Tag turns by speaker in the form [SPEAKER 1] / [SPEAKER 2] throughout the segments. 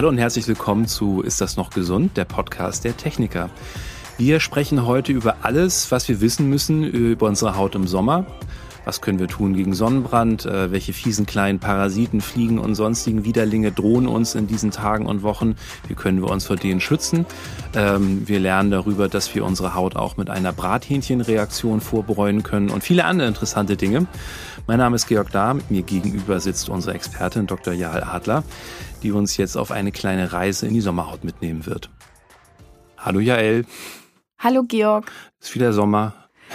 [SPEAKER 1] Hallo und herzlich willkommen zu Ist das noch gesund? Der Podcast der Techniker. Wir sprechen heute über alles, was wir wissen müssen über unsere Haut im Sommer. Was können wir tun gegen Sonnenbrand? Äh, welche fiesen kleinen Parasiten, Fliegen und sonstigen Widerlinge drohen uns in diesen Tagen und Wochen? Wie können wir uns vor denen schützen? Ähm, wir lernen darüber, dass wir unsere Haut auch mit einer Brathähnchenreaktion vorbräunen können und viele andere interessante Dinge. Mein Name ist Georg Dahm. Mir gegenüber sitzt unsere Expertin Dr. Jahl Adler die uns jetzt auf eine kleine Reise in die Sommerhaut mitnehmen wird. Hallo Jael.
[SPEAKER 2] Hallo Georg.
[SPEAKER 1] Ist wieder Sommer.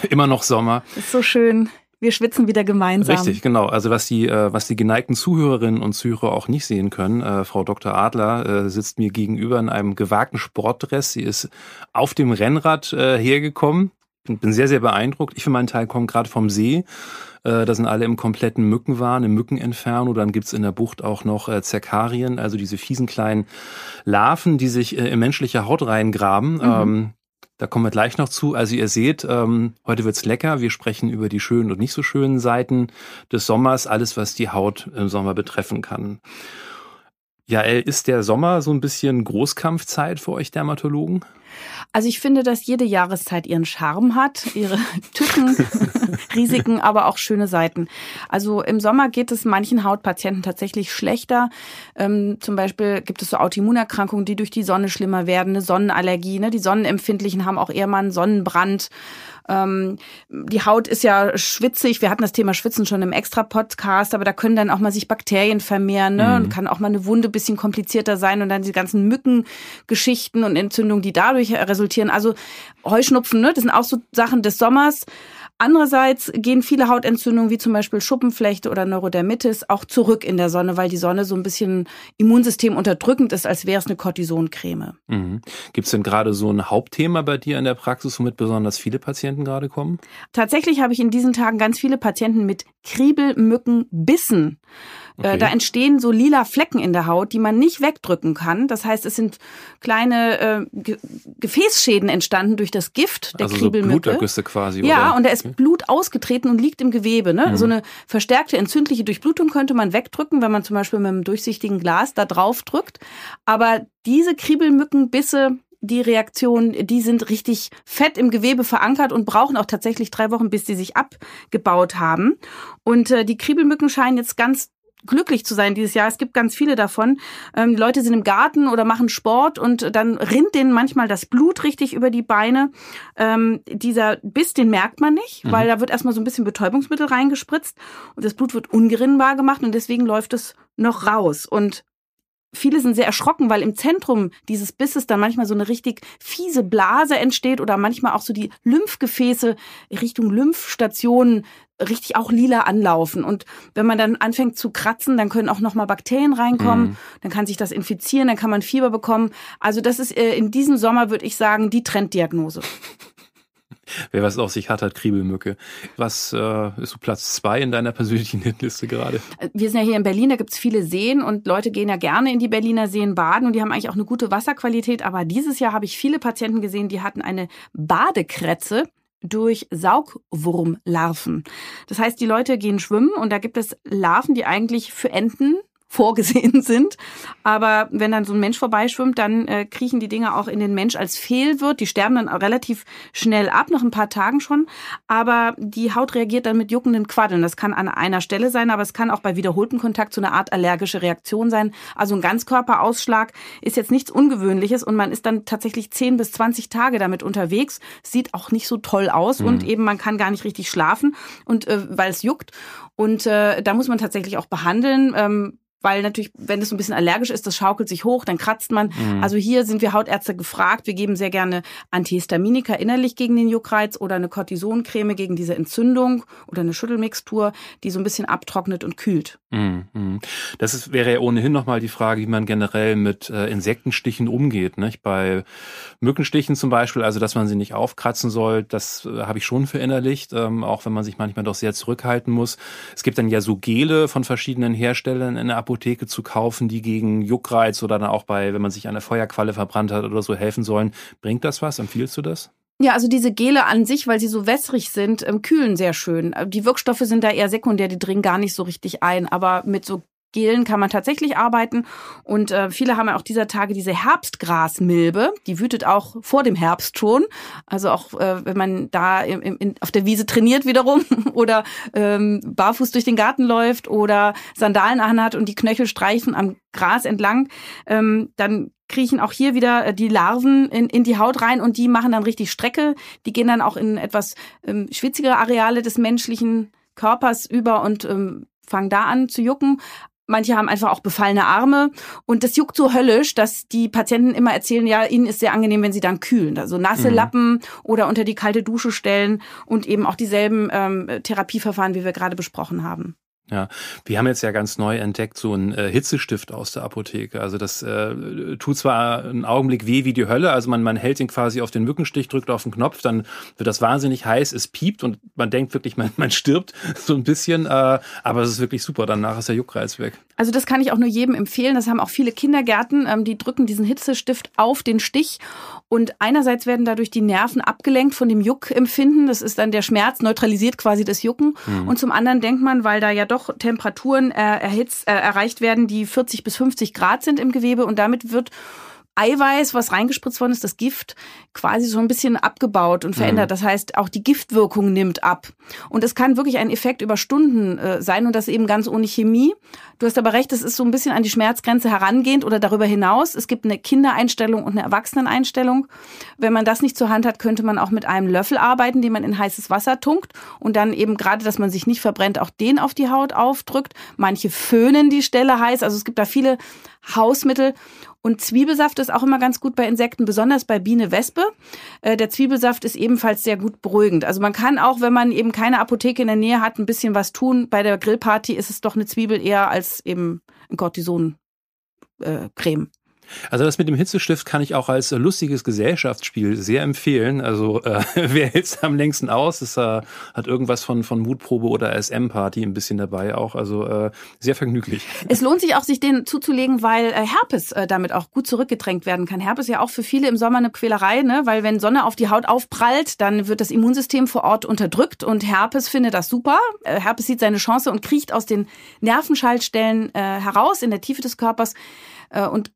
[SPEAKER 1] Immer noch Sommer.
[SPEAKER 2] Ist so schön. Wir schwitzen wieder gemeinsam.
[SPEAKER 1] Richtig, genau. Also was die, äh, was die geneigten Zuhörerinnen und Zuhörer auch nicht sehen können, äh, Frau Dr. Adler äh, sitzt mir gegenüber in einem gewagten Sportdress. Sie ist auf dem Rennrad äh, hergekommen. Bin sehr, sehr beeindruckt. Ich für meinen Teil komme gerade vom See äh, da sind alle im kompletten Mückenwahn, im Mückeninferno. Dann gibt's in der Bucht auch noch äh, Zerkarien, also diese fiesen kleinen Larven, die sich äh, in menschliche Haut reingraben. Mhm. Ähm, da kommen wir gleich noch zu. Also ihr seht, ähm, heute wird's lecker. Wir sprechen über die schönen und nicht so schönen Seiten des Sommers, alles, was die Haut im Sommer betreffen kann. Jael, ist der Sommer so ein bisschen Großkampfzeit für euch Dermatologen?
[SPEAKER 2] Also ich finde, dass jede Jahreszeit ihren Charme hat, ihre Tücken, Risiken, aber auch schöne Seiten. Also im Sommer geht es manchen Hautpatienten tatsächlich schlechter. Ähm, zum Beispiel gibt es so Autoimmunerkrankungen, die durch die Sonne schlimmer werden, eine Sonnenallergie. Ne? Die Sonnenempfindlichen haben auch eher mal einen Sonnenbrand. Ähm, die Haut ist ja schwitzig. Wir hatten das Thema Schwitzen schon im Extra-Podcast, aber da können dann auch mal sich Bakterien vermehren ne? Mhm. und kann auch mal eine Wunde bisschen komplizierter sein und dann die ganzen Mückengeschichten und Entzündungen, die dadurch resultieren. Also Heuschnupfen, ne? das sind auch so Sachen des Sommers. Andererseits gehen viele Hautentzündungen wie zum Beispiel Schuppenflechte oder Neurodermitis auch zurück in der Sonne, weil die Sonne so ein bisschen Immunsystem unterdrückend ist, als wäre es eine Cortisoncreme.
[SPEAKER 1] Mhm. Gibt es denn gerade so ein Hauptthema bei dir in der Praxis, womit besonders viele Patienten gerade kommen?
[SPEAKER 2] Tatsächlich habe ich in diesen Tagen ganz viele Patienten mit Kriebelmückenbissen. Äh, okay. Da entstehen so lila Flecken in der Haut, die man nicht wegdrücken kann. Das heißt, es sind kleine äh, Ge Gefäßschäden entstanden durch das Gift der
[SPEAKER 1] also
[SPEAKER 2] Kriebelmücke.
[SPEAKER 1] So Blutergüsse quasi.
[SPEAKER 2] Ja,
[SPEAKER 1] oder?
[SPEAKER 2] und da ist Blut ausgetreten und liegt im Gewebe. Ne? Mhm. So eine verstärkte entzündliche Durchblutung könnte man wegdrücken, wenn man zum Beispiel mit einem durchsichtigen Glas da drauf drückt. Aber diese Kriebelmückenbisse, die Reaktionen, die sind richtig fett im Gewebe verankert und brauchen auch tatsächlich drei Wochen, bis sie sich abgebaut haben. Und äh, die Kriebelmücken scheinen jetzt ganz glücklich zu sein dieses Jahr. Es gibt ganz viele davon. Ähm, die Leute sind im Garten oder machen Sport und dann rinnt denen manchmal das Blut richtig über die Beine. Ähm, dieser Biss, den merkt man nicht, mhm. weil da wird erstmal so ein bisschen Betäubungsmittel reingespritzt und das Blut wird ungerinnbar gemacht und deswegen läuft es noch raus. Und viele sind sehr erschrocken, weil im Zentrum dieses Bisses dann manchmal so eine richtig fiese Blase entsteht oder manchmal auch so die Lymphgefäße Richtung Lymphstationen richtig auch lila anlaufen. Und wenn man dann anfängt zu kratzen, dann können auch nochmal Bakterien reinkommen, mhm. dann kann sich das infizieren, dann kann man Fieber bekommen. Also das ist äh, in diesem Sommer, würde ich sagen, die Trenddiagnose.
[SPEAKER 1] Wer was auf sich hat, hat Kriebelmücke. Was äh, ist so Platz zwei in deiner persönlichen Hitliste gerade?
[SPEAKER 2] Äh, wir sind ja hier in Berlin, da gibt's viele Seen und Leute gehen ja gerne in die Berliner Seen baden und die haben eigentlich auch eine gute Wasserqualität. Aber dieses Jahr habe ich viele Patienten gesehen, die hatten eine Badekrätze durch Saugwurmlarven. Das heißt, die Leute gehen schwimmen und da gibt es Larven, die eigentlich für Enten vorgesehen sind. Aber wenn dann so ein Mensch vorbeischwimmt, dann äh, kriechen die Dinge auch in den Mensch als Fehlwirt. Die sterben dann relativ schnell ab, nach ein paar Tagen schon. Aber die Haut reagiert dann mit juckenden Quaddeln. Das kann an einer Stelle sein, aber es kann auch bei wiederholtem Kontakt so eine Art allergische Reaktion sein. Also ein Ganzkörperausschlag ist jetzt nichts Ungewöhnliches und man ist dann tatsächlich 10 bis 20 Tage damit unterwegs. Sieht auch nicht so toll aus mhm. und eben man kann gar nicht richtig schlafen und äh, weil es juckt. Und äh, da muss man tatsächlich auch behandeln. Ähm, weil natürlich, wenn es so ein bisschen allergisch ist, das schaukelt sich hoch, dann kratzt man. Mhm. Also hier sind wir Hautärzte gefragt. Wir geben sehr gerne Antihistaminika innerlich gegen den Juckreiz oder eine Cortisoncreme gegen diese Entzündung oder eine Schüttelmixtur, die so ein bisschen abtrocknet und kühlt.
[SPEAKER 1] Mhm. Das ist, wäre ja ohnehin nochmal die Frage, wie man generell mit äh, Insektenstichen umgeht. Nicht? Bei Mückenstichen zum Beispiel, also dass man sie nicht aufkratzen soll, das äh, habe ich schon verinnerlicht, ähm, auch wenn man sich manchmal doch sehr zurückhalten muss. Es gibt dann ja so Gele von verschiedenen Herstellern in der Apotheke, Apotheke zu kaufen, die gegen Juckreiz oder dann auch bei, wenn man sich an der Feuerqualle verbrannt hat oder so helfen sollen. Bringt das was? Empfiehlst du das?
[SPEAKER 2] Ja, also diese Gele an sich, weil sie so wässrig sind, ähm, kühlen sehr schön. Äh, die Wirkstoffe sind da eher sekundär, die dringen gar nicht so richtig ein. Aber mit so Gelen kann man tatsächlich arbeiten. Und äh, viele haben ja auch dieser Tage diese Herbstgrasmilbe. Die wütet auch vor dem Herbst schon. Also auch äh, wenn man da im, im, auf der Wiese trainiert wiederum oder ähm, barfuß durch den Garten läuft oder Sandalen anhat und die Knöchel streichen am Gras entlang, ähm, dann kriechen auch hier wieder äh, die Larven in, in die Haut rein und die machen dann richtig Strecke. Die gehen dann auch in etwas ähm, schwitzigere Areale des menschlichen Körpers über und ähm, fangen da an zu jucken. Manche haben einfach auch befallene Arme und das juckt so höllisch, dass die Patienten immer erzählen, ja, ihnen ist sehr angenehm, wenn sie dann kühlen. Also nasse mhm. Lappen oder unter die kalte Dusche stellen und eben auch dieselben ähm, Therapieverfahren, wie wir gerade besprochen haben.
[SPEAKER 1] Ja, wir haben jetzt ja ganz neu entdeckt so einen äh, Hitzestift aus der Apotheke. Also das äh, tut zwar einen Augenblick weh wie die Hölle, also man, man hält ihn quasi auf den Mückenstich, drückt auf den Knopf, dann wird das wahnsinnig heiß, es piept und man denkt wirklich, man, man stirbt so ein bisschen, äh, aber es ist wirklich super, danach ist der Juckreiz weg.
[SPEAKER 2] Also das kann ich auch nur jedem empfehlen, das haben auch viele Kindergärten, ähm, die drücken diesen Hitzestift auf den Stich und einerseits werden dadurch die Nerven abgelenkt von dem Juckempfinden, das ist dann der Schmerz, neutralisiert quasi das Jucken mhm. und zum anderen denkt man, weil da ja doch doch Temperaturen äh, erhitzt, äh, erreicht werden, die 40 bis 50 Grad sind im Gewebe. Und damit wird Eiweiß, was reingespritzt worden ist, das Gift, quasi so ein bisschen abgebaut und verändert. Mhm. Das heißt, auch die Giftwirkung nimmt ab. Und es kann wirklich ein Effekt über Stunden äh, sein und das eben ganz ohne Chemie. Du hast aber recht, es ist so ein bisschen an die Schmerzgrenze herangehend oder darüber hinaus. Es gibt eine Kindereinstellung und eine Erwachseneneinstellung. Wenn man das nicht zur Hand hat, könnte man auch mit einem Löffel arbeiten, den man in heißes Wasser tunkt und dann eben gerade, dass man sich nicht verbrennt, auch den auf die Haut aufdrückt. Manche föhnen die Stelle heiß. Also es gibt da viele Hausmittel. Und Zwiebelsaft ist auch immer ganz gut bei Insekten, besonders bei Biene, Wespe. Äh, der Zwiebelsaft ist ebenfalls sehr gut beruhigend. Also man kann auch, wenn man eben keine Apotheke in der Nähe hat, ein bisschen was tun. Bei der Grillparty ist es doch eine Zwiebel eher als eben ein Cortison-Creme.
[SPEAKER 1] Also das mit dem Hitzestift kann ich auch als lustiges Gesellschaftsspiel sehr empfehlen. Also äh, wer hält's am längsten aus? Es äh, hat irgendwas von, von Mutprobe oder SM-Party ein bisschen dabei auch. Also äh, sehr vergnüglich.
[SPEAKER 2] Es lohnt sich auch, sich den zuzulegen, weil äh, Herpes äh, damit auch gut zurückgedrängt werden kann. Herpes ja auch für viele im Sommer eine Quälerei, ne? weil wenn Sonne auf die Haut aufprallt, dann wird das Immunsystem vor Ort unterdrückt und Herpes findet das super. Äh, Herpes sieht seine Chance und kriecht aus den Nervenschaltstellen äh, heraus in der Tiefe des Körpers und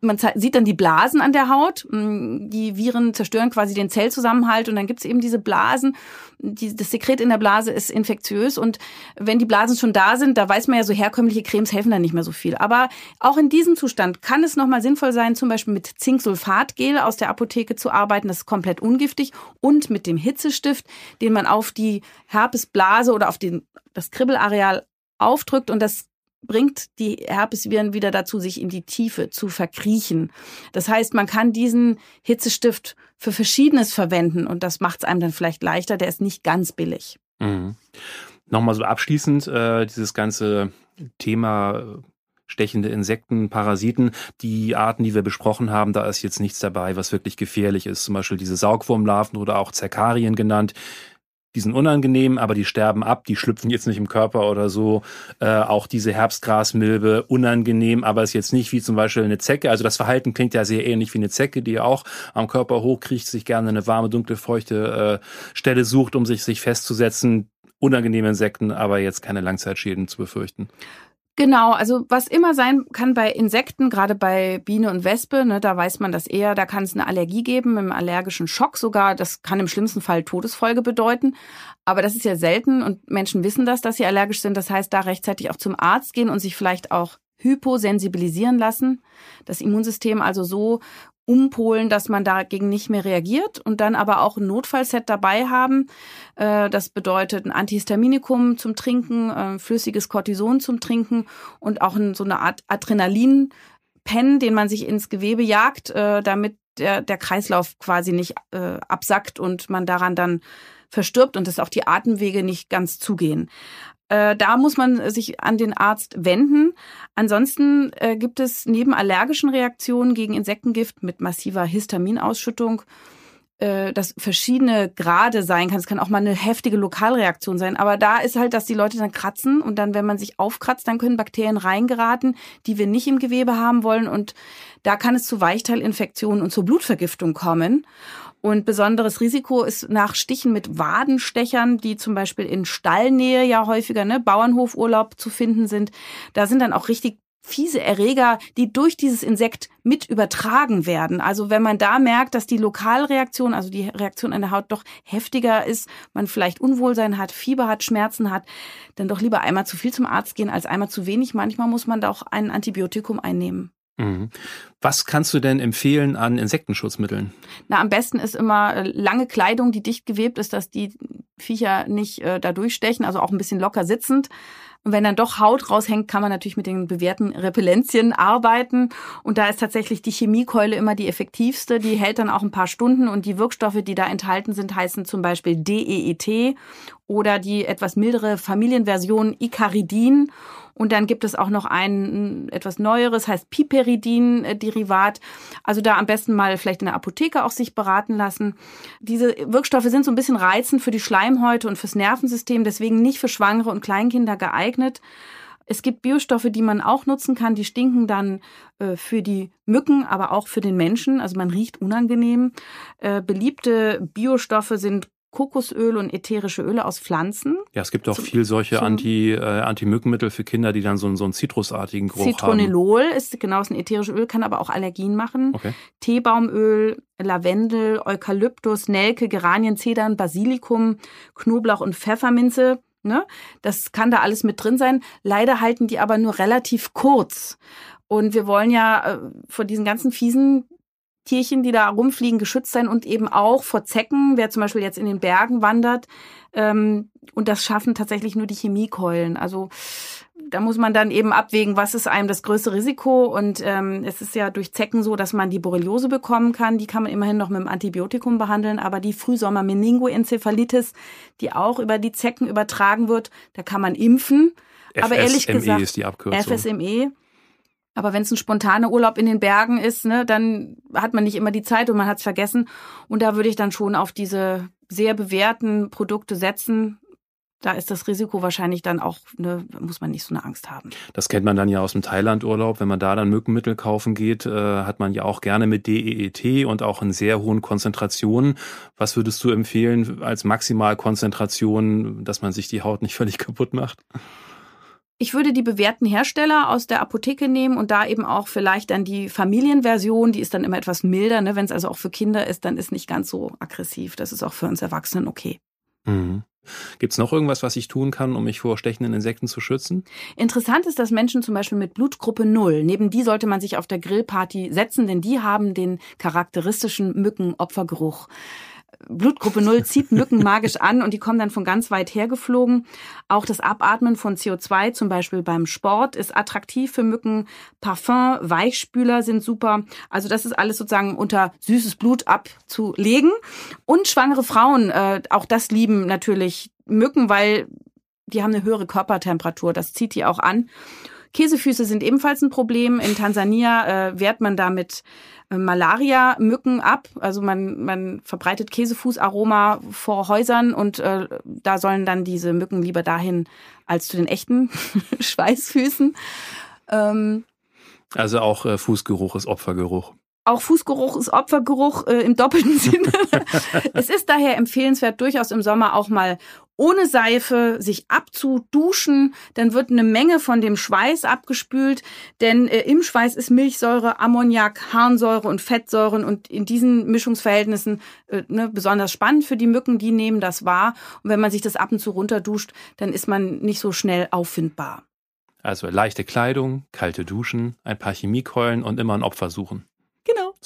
[SPEAKER 2] man sieht dann die Blasen an der Haut. Mm, die Viren zerstören quasi den Zellzusammenhalt und dann gibt es eben diese Blasen. das Sekret in der Blase ist infektiös und wenn die Blasen schon da sind, da weiß man ja, so herkömmliche Cremes helfen dann nicht mehr so viel. Aber auch in diesem Zustand kann es nochmal sinnvoll sein, zum Beispiel mit Zinksulfatgel aus der Apotheke zu arbeiten. Das ist komplett ungiftig und mit dem Hitzestift, den man auf die Herpesblase oder auf den, das Kribbelareal aufdrückt und das bringt die Herpesviren wieder dazu, sich in die Tiefe zu verkriechen. Das heißt, man kann diesen Hitzestift für Verschiedenes verwenden und das macht es einem dann vielleicht leichter. Der ist nicht ganz billig.
[SPEAKER 1] Mhm. Nochmal so abschließend, äh, dieses ganze Thema äh, stechende Insekten, Parasiten, die Arten, die wir besprochen haben, da ist jetzt nichts dabei, was wirklich gefährlich ist. Zum Beispiel diese Saugwurmlarven oder auch Zerkarien genannt die sind unangenehm, aber die sterben ab, die schlüpfen jetzt nicht im Körper oder so. Äh, auch diese Herbstgrasmilbe, unangenehm, aber ist jetzt nicht wie zum Beispiel eine Zecke. Also das Verhalten klingt ja sehr ähnlich wie eine Zecke, die auch am Körper hochkriecht, sich gerne eine warme, dunkle, feuchte äh, Stelle sucht, um sich, sich festzusetzen. Unangenehme Insekten, aber jetzt keine Langzeitschäden zu befürchten.
[SPEAKER 2] Genau, also was immer sein kann bei Insekten, gerade bei Biene und Wespe, ne, da weiß man das eher, da kann es eine Allergie geben, im allergischen Schock sogar. Das kann im schlimmsten Fall Todesfolge bedeuten. Aber das ist ja selten und Menschen wissen das, dass sie allergisch sind. Das heißt, da rechtzeitig auch zum Arzt gehen und sich vielleicht auch hyposensibilisieren lassen. Das Immunsystem also so umpolen, dass man dagegen nicht mehr reagiert und dann aber auch ein Notfallset dabei haben. Äh, das bedeutet ein Antihistaminikum zum Trinken, äh, flüssiges Cortison zum Trinken und auch so eine Art Adrenalin-Pen, den man sich ins Gewebe jagt, äh, damit der, der Kreislauf quasi nicht absackt und man daran dann verstirbt und dass auch die Atemwege nicht ganz zugehen. Äh, da muss man sich an den Arzt wenden. Ansonsten äh, gibt es neben allergischen Reaktionen gegen Insektengift mit massiver Histaminausschüttung äh, das verschiedene Grade sein kann. Es kann auch mal eine heftige Lokalreaktion sein. Aber da ist halt, dass die Leute dann kratzen und dann, wenn man sich aufkratzt, dann können Bakterien reingeraten, die wir nicht im Gewebe haben wollen. Und da kann es zu Weichteilinfektionen und zur Blutvergiftung kommen. Und besonderes Risiko ist nach Stichen mit Wadenstechern, die zum Beispiel in Stallnähe ja häufiger, ne, Bauernhofurlaub zu finden sind. Da sind dann auch richtig fiese Erreger, die durch dieses Insekt mit übertragen werden. Also wenn man da merkt, dass die Lokalreaktion, also die Reaktion an der Haut doch heftiger ist, man vielleicht Unwohlsein hat, Fieber hat, Schmerzen hat, dann doch lieber einmal zu viel zum Arzt gehen als einmal zu wenig. Manchmal muss man da auch ein Antibiotikum einnehmen.
[SPEAKER 1] Mhm. Was kannst du denn empfehlen an Insektenschutzmitteln?
[SPEAKER 2] Na, am besten ist immer äh, lange Kleidung, die dicht gewebt ist, dass die Viecher nicht äh, da durchstechen, also auch ein bisschen locker sitzend. Und wenn dann doch Haut raushängt, kann man natürlich mit den bewährten Repellenzien arbeiten. Und da ist tatsächlich die Chemiekeule immer die effektivste. Die hält dann auch ein paar Stunden und die Wirkstoffe, die da enthalten sind, heißen zum Beispiel DEET oder die etwas mildere Familienversion Icaridin. Und dann gibt es auch noch ein etwas neueres, heißt Piperidin-Derivat. Also da am besten mal vielleicht in der Apotheke auch sich beraten lassen. Diese Wirkstoffe sind so ein bisschen reizend für die Schleimhäute und fürs Nervensystem, deswegen nicht für Schwangere und Kleinkinder geeignet. Es gibt Biostoffe, die man auch nutzen kann, die stinken dann äh, für die Mücken, aber auch für den Menschen. Also man riecht unangenehm. Äh, beliebte Biostoffe sind Kokosöl und ätherische Öle aus Pflanzen.
[SPEAKER 1] Ja, es gibt auch zum, viel solche Anti, äh, Anti-Mückenmittel für Kinder, die dann so, so einen zitrusartigen Geruch
[SPEAKER 2] Zitronellol haben. ist genau ist ein ätherisches Öl, kann aber auch Allergien machen. Okay. Teebaumöl, Lavendel, Eukalyptus, Nelke, Geranien, Zedern, Basilikum, Knoblauch und Pfefferminze. Ne? Das kann da alles mit drin sein. Leider halten die aber nur relativ kurz. Und wir wollen ja äh, vor diesen ganzen fiesen Tierchen, die da rumfliegen, geschützt sein und eben auch vor Zecken, wer zum Beispiel jetzt in den Bergen wandert. Ähm, und das schaffen tatsächlich nur die Chemiekeulen. Also da muss man dann eben abwägen, was ist einem das größte Risiko. Und ähm, es ist ja durch Zecken so, dass man die Borreliose bekommen kann. Die kann man immerhin noch mit dem Antibiotikum behandeln. Aber die Frühsommer-Meningoenzephalitis, die auch über die Zecken übertragen wird, da kann man impfen.
[SPEAKER 1] FSME
[SPEAKER 2] aber ehrlich gesagt,
[SPEAKER 1] ist die Abkürzung.
[SPEAKER 2] FSME. Aber wenn es ein spontaner Urlaub in den Bergen ist, ne, dann hat man nicht immer die Zeit und man hat es vergessen. Und da würde ich dann schon auf diese sehr bewährten Produkte setzen. Da ist das Risiko wahrscheinlich dann auch, ne, muss man nicht so eine Angst haben.
[SPEAKER 1] Das kennt man dann ja aus dem Thailand-Urlaub. Wenn man da dann Mückenmittel kaufen geht, äh, hat man ja auch gerne mit DEET und auch in sehr hohen Konzentrationen. Was würdest du empfehlen als Maximalkonzentration, dass man sich die Haut nicht völlig kaputt macht?
[SPEAKER 2] Ich würde die bewährten Hersteller aus der Apotheke nehmen und da eben auch vielleicht dann die Familienversion, die ist dann immer etwas milder. Ne? Wenn es also auch für Kinder ist, dann ist nicht ganz so aggressiv. Das ist auch für uns Erwachsenen okay.
[SPEAKER 1] Mhm. Gibt es noch irgendwas, was ich tun kann, um mich vor stechenden Insekten zu schützen?
[SPEAKER 2] Interessant ist, dass Menschen zum Beispiel mit Blutgruppe 0, neben die sollte man sich auf der Grillparty setzen, denn die haben den charakteristischen Mückenopfergeruch. Blutgruppe 0 zieht Mücken magisch an und die kommen dann von ganz weit her geflogen. Auch das Abatmen von CO2, zum Beispiel beim Sport, ist attraktiv für Mücken. Parfum, Weichspüler sind super. Also das ist alles sozusagen unter süßes Blut abzulegen. Und schwangere Frauen, äh, auch das lieben natürlich Mücken, weil die haben eine höhere Körpertemperatur. Das zieht die auch an. Käsefüße sind ebenfalls ein Problem. In Tansania äh, wehrt man damit äh, Malaria-Mücken ab. Also man, man verbreitet Käsefußaroma vor Häusern und äh, da sollen dann diese Mücken lieber dahin als zu den echten Schweißfüßen.
[SPEAKER 1] Ähm, also auch äh, Fußgeruch ist Opfergeruch.
[SPEAKER 2] Auch Fußgeruch ist Opfergeruch äh, im doppelten Sinne. es ist daher empfehlenswert, durchaus im Sommer auch mal ohne Seife sich abzuduschen. Dann wird eine Menge von dem Schweiß abgespült, denn äh, im Schweiß ist Milchsäure, Ammoniak, Harnsäure und Fettsäuren und in diesen Mischungsverhältnissen äh, ne, besonders spannend für die Mücken, die nehmen das wahr. Und wenn man sich das ab und zu runterduscht, dann ist man nicht so schnell auffindbar.
[SPEAKER 1] Also leichte Kleidung, kalte Duschen, ein paar Chemiekeulen und immer ein Opfer suchen.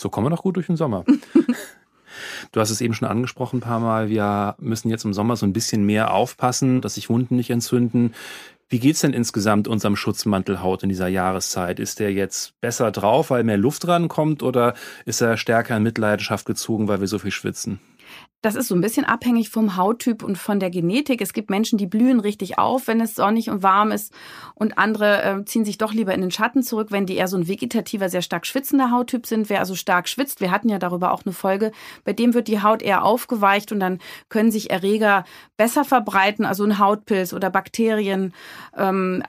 [SPEAKER 1] So kommen wir noch gut durch den Sommer. du hast es eben schon angesprochen ein paar Mal. Wir müssen jetzt im Sommer so ein bisschen mehr aufpassen, dass sich Wunden nicht entzünden. Wie geht's denn insgesamt unserem Schutzmantelhaut in dieser Jahreszeit? Ist der jetzt besser drauf, weil mehr Luft rankommt oder ist er stärker in Mitleidenschaft gezogen, weil wir so viel schwitzen?
[SPEAKER 2] Das ist so ein bisschen abhängig vom Hauttyp und von der Genetik. Es gibt Menschen, die blühen richtig auf, wenn es sonnig und warm ist. Und andere äh, ziehen sich doch lieber in den Schatten zurück, wenn die eher so ein vegetativer, sehr stark schwitzender Hauttyp sind. Wer also stark schwitzt, wir hatten ja darüber auch eine Folge, bei dem wird die Haut eher aufgeweicht und dann können sich Erreger besser verbreiten, also ein Hautpilz oder Bakterien. Ähm,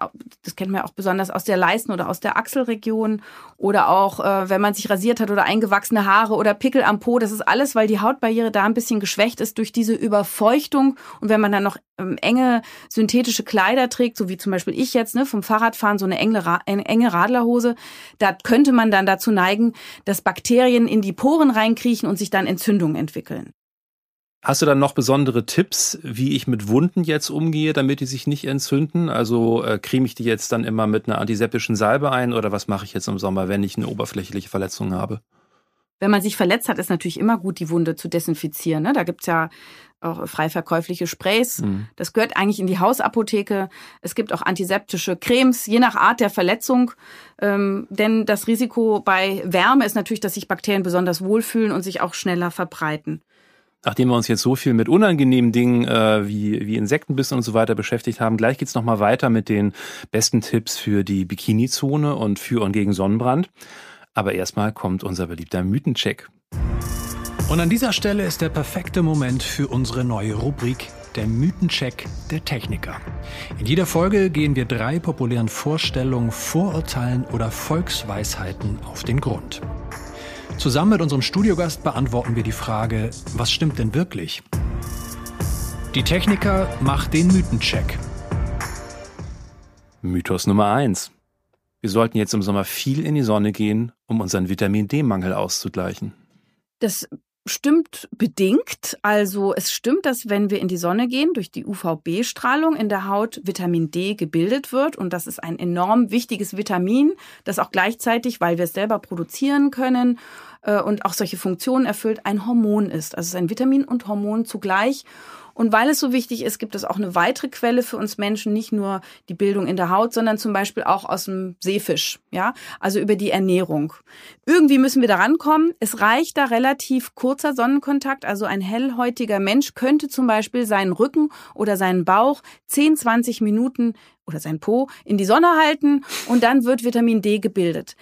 [SPEAKER 2] das kennt man ja auch besonders aus der Leisten- oder aus der Achselregion. Oder auch, äh, wenn man sich rasiert hat oder eingewachsene Haare oder Pickel am Po. Das ist alles, weil die Hautbarriere da ein bisschen geschwächt ist durch diese Überfeuchtung. Und wenn man dann noch ähm, enge synthetische Kleider trägt, so wie zum Beispiel ich jetzt ne, vom Fahrradfahren, so eine enge, eine enge Radlerhose, da könnte man dann dazu neigen, dass Bakterien in die Poren reinkriechen und sich dann Entzündungen entwickeln.
[SPEAKER 1] Hast du dann noch besondere Tipps, wie ich mit Wunden jetzt umgehe, damit die sich nicht entzünden? Also äh, creme ich die jetzt dann immer mit einer antiseptischen Salbe ein oder was mache ich jetzt im Sommer, wenn ich eine oberflächliche Verletzung habe?
[SPEAKER 2] Wenn man sich verletzt hat, ist natürlich immer gut, die Wunde zu desinfizieren. Ne? Da gibt's ja auch frei verkäufliche Sprays. Mhm. Das gehört eigentlich in die Hausapotheke. Es gibt auch antiseptische Cremes, je nach Art der Verletzung. Ähm, denn das Risiko bei Wärme ist natürlich, dass sich Bakterien besonders wohlfühlen und sich auch schneller verbreiten.
[SPEAKER 1] Nachdem wir uns jetzt so viel mit unangenehmen Dingen äh, wie, wie Insektenbissen und so weiter beschäftigt haben, gleich geht's nochmal weiter mit den besten Tipps für die Bikini-Zone und für und gegen Sonnenbrand. Aber erstmal kommt unser beliebter Mythencheck.
[SPEAKER 3] Und an dieser Stelle ist der perfekte Moment für unsere neue Rubrik, der Mythencheck der Techniker. In jeder Folge gehen wir drei populären Vorstellungen, Vorurteilen oder Volksweisheiten auf den Grund. Zusammen mit unserem Studiogast beantworten wir die Frage, was stimmt denn wirklich? Die Techniker macht den Mythencheck.
[SPEAKER 1] Mythos Nummer eins: Wir sollten jetzt im Sommer viel in die Sonne gehen, um unseren Vitamin D-Mangel auszugleichen.
[SPEAKER 2] Das stimmt bedingt. Also es stimmt, dass wenn wir in die Sonne gehen, durch die UVB-Strahlung in der Haut Vitamin D gebildet wird. Und das ist ein enorm wichtiges Vitamin, das auch gleichzeitig, weil wir es selber produzieren können äh, und auch solche Funktionen erfüllt, ein Hormon ist. Also es ist ein Vitamin und Hormon zugleich. Und weil es so wichtig ist, gibt es auch eine weitere Quelle für uns Menschen, nicht nur die Bildung in der Haut, sondern zum Beispiel auch aus dem Seefisch, ja, also über die Ernährung. Irgendwie müssen wir da rankommen. Es reicht da relativ kurzer Sonnenkontakt, also ein hellhäutiger Mensch könnte zum Beispiel seinen Rücken oder seinen Bauch 10, 20 Minuten oder sein Po in die Sonne halten und dann wird Vitamin D gebildet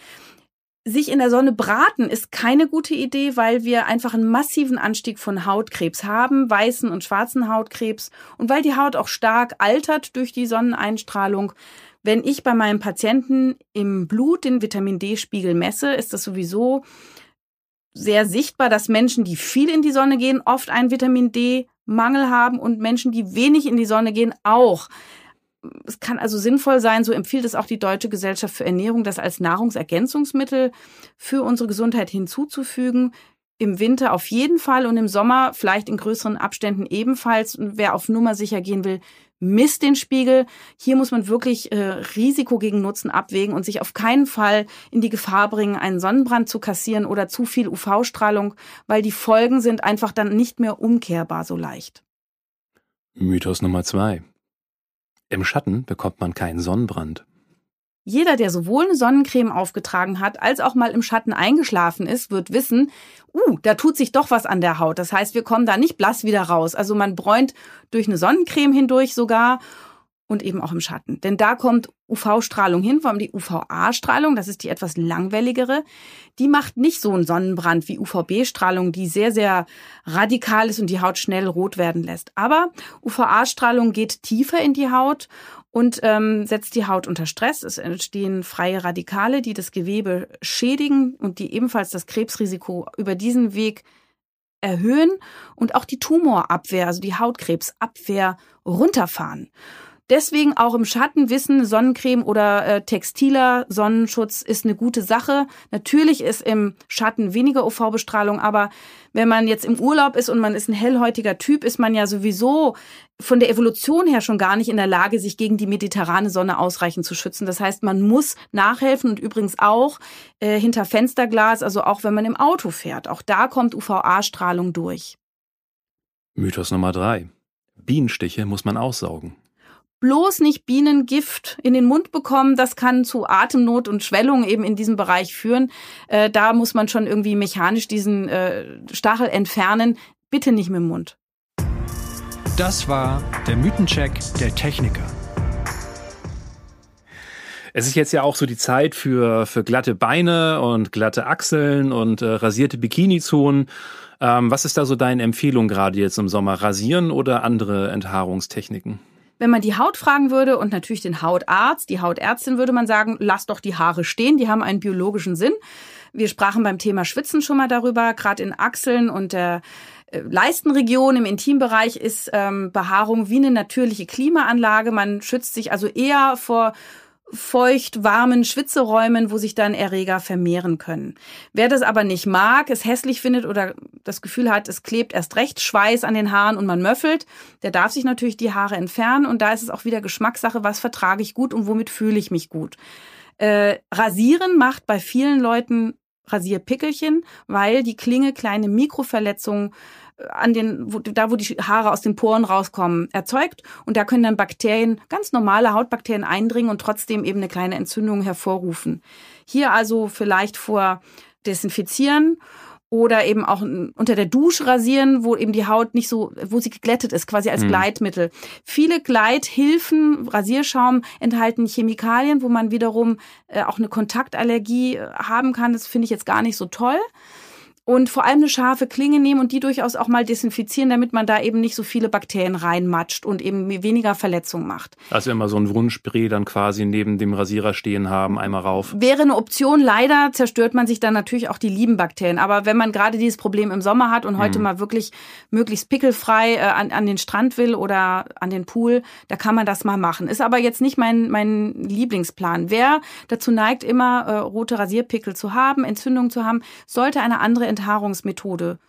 [SPEAKER 2] sich in der Sonne braten ist keine gute Idee, weil wir einfach einen massiven Anstieg von Hautkrebs haben, weißen und schwarzen Hautkrebs und weil die Haut auch stark altert durch die Sonneneinstrahlung. Wenn ich bei meinem Patienten im Blut den Vitamin D-Spiegel messe, ist das sowieso sehr sichtbar, dass Menschen, die viel in die Sonne gehen, oft einen Vitamin D-Mangel haben und Menschen, die wenig in die Sonne gehen, auch es kann also sinnvoll sein, so empfiehlt es auch die Deutsche Gesellschaft für Ernährung, das als Nahrungsergänzungsmittel für unsere Gesundheit hinzuzufügen. Im Winter auf jeden Fall und im Sommer vielleicht in größeren Abständen ebenfalls. Und wer auf Nummer sicher gehen will, misst den Spiegel. Hier muss man wirklich äh, Risiko gegen Nutzen abwägen und sich auf keinen Fall in die Gefahr bringen, einen Sonnenbrand zu kassieren oder zu viel UV-Strahlung, weil die Folgen sind einfach dann nicht mehr umkehrbar so leicht.
[SPEAKER 1] Mythos Nummer zwei. Im Schatten bekommt man keinen Sonnenbrand.
[SPEAKER 2] Jeder, der sowohl eine Sonnencreme aufgetragen hat, als auch mal im Schatten eingeschlafen ist, wird wissen, uh, da tut sich doch was an der Haut. Das heißt, wir kommen da nicht blass wieder raus. Also man bräunt durch eine Sonnencreme hindurch sogar und eben auch im Schatten. Denn da kommt UV-Strahlung hin, vor allem die UVA-Strahlung, das ist die etwas langwelligere. Die macht nicht so einen Sonnenbrand wie UVB-Strahlung, die sehr, sehr radikal ist und die Haut schnell rot werden lässt. Aber UVA-Strahlung geht tiefer in die Haut und ähm, setzt die Haut unter Stress. Es entstehen freie Radikale, die das Gewebe schädigen und die ebenfalls das Krebsrisiko über diesen Weg erhöhen und auch die Tumorabwehr, also die Hautkrebsabwehr runterfahren. Deswegen auch im Schatten wissen, Sonnencreme oder äh, textiler Sonnenschutz ist eine gute Sache. Natürlich ist im Schatten weniger UV-Bestrahlung, aber wenn man jetzt im Urlaub ist und man ist ein hellhäutiger Typ, ist man ja sowieso von der Evolution her schon gar nicht in der Lage, sich gegen die mediterrane Sonne ausreichend zu schützen. Das heißt, man muss nachhelfen und übrigens auch äh, hinter Fensterglas, also auch wenn man im Auto fährt. Auch da kommt UVA-Strahlung durch.
[SPEAKER 1] Mythos Nummer drei. Bienenstiche muss man aussaugen
[SPEAKER 2] bloß nicht Bienengift in den Mund bekommen. Das kann zu Atemnot und Schwellung eben in diesem Bereich führen. Äh, da muss man schon irgendwie mechanisch diesen äh, Stachel entfernen. bitte nicht mit dem Mund.
[SPEAKER 3] Das war der Mythencheck der Techniker.
[SPEAKER 1] Es ist jetzt ja auch so die Zeit für, für glatte Beine und glatte Achseln und äh, rasierte Bikini-Zonen. Ähm, was ist da so deine Empfehlung gerade jetzt im Sommer? Rasieren oder andere Enthaarungstechniken?
[SPEAKER 2] Wenn man die Haut fragen würde und natürlich den Hautarzt, die Hautärztin, würde man sagen, lass doch die Haare stehen, die haben einen biologischen Sinn. Wir sprachen beim Thema Schwitzen schon mal darüber, gerade in Achseln und der äh, Leistenregion im Intimbereich ist ähm, Behaarung wie eine natürliche Klimaanlage. Man schützt sich also eher vor feucht, warmen Schwitzeräumen, wo sich dann Erreger vermehren können. Wer das aber nicht mag, es hässlich findet oder das Gefühl hat, es klebt erst recht Schweiß an den Haaren und man möffelt, der darf sich natürlich die Haare entfernen und da ist es auch wieder Geschmackssache, was vertrage ich gut und womit fühle ich mich gut. Äh, Rasieren macht bei vielen Leuten Rasierpickelchen, weil die Klinge kleine Mikroverletzungen an den, wo, da wo die Haare aus den Poren rauskommen, erzeugt. Und da können dann Bakterien, ganz normale Hautbakterien eindringen und trotzdem eben eine kleine Entzündung hervorrufen. Hier also vielleicht vor desinfizieren oder eben auch unter der Dusche rasieren, wo eben die Haut nicht so, wo sie geglättet ist, quasi als mhm. Gleitmittel. Viele Gleithilfen, Rasierschaum enthalten Chemikalien, wo man wiederum äh, auch eine Kontaktallergie äh, haben kann. Das finde ich jetzt gar nicht so toll und vor allem eine scharfe Klinge nehmen und die durchaus auch mal desinfizieren, damit man da eben nicht so viele Bakterien reinmatscht und eben weniger Verletzung macht.
[SPEAKER 1] Also immer so ein Wundspray dann quasi neben dem Rasierer stehen haben, einmal rauf.
[SPEAKER 2] Wäre eine Option. Leider zerstört man sich dann natürlich auch die lieben Bakterien. Aber wenn man gerade dieses Problem im Sommer hat und heute mhm. mal wirklich möglichst pickelfrei äh, an, an den Strand will oder an den Pool, da kann man das mal machen. Ist aber jetzt nicht mein, mein Lieblingsplan. Wer dazu neigt, immer äh, rote Rasierpickel zu haben, Entzündungen zu haben, sollte eine andere Enthaarungsmethode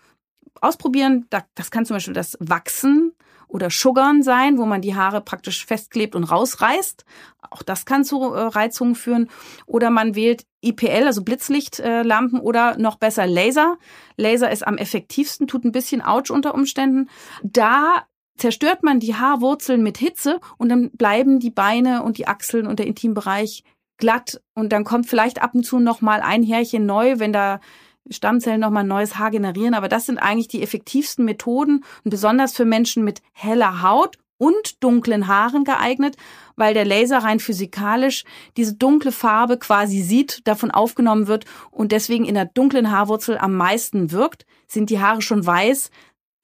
[SPEAKER 2] ausprobieren. Das kann zum Beispiel das Wachsen oder Sugarn sein, wo man die Haare praktisch festklebt und rausreißt. Auch das kann zu äh, Reizungen führen. Oder man wählt IPL, also Blitzlichtlampen oder noch besser Laser. Laser ist am effektivsten, tut ein bisschen Autsch unter Umständen. Da zerstört man die Haarwurzeln mit Hitze und dann bleiben die Beine und die Achseln und der Intimbereich glatt und dann kommt vielleicht ab und zu noch mal ein Härchen neu, wenn da Stammzellen nochmal neues Haar generieren. Aber das sind eigentlich die effektivsten Methoden und besonders für Menschen mit heller Haut und dunklen Haaren geeignet, weil der Laser rein physikalisch diese dunkle Farbe quasi sieht, davon aufgenommen wird und deswegen in der dunklen Haarwurzel am meisten wirkt. Sind die Haare schon weiß,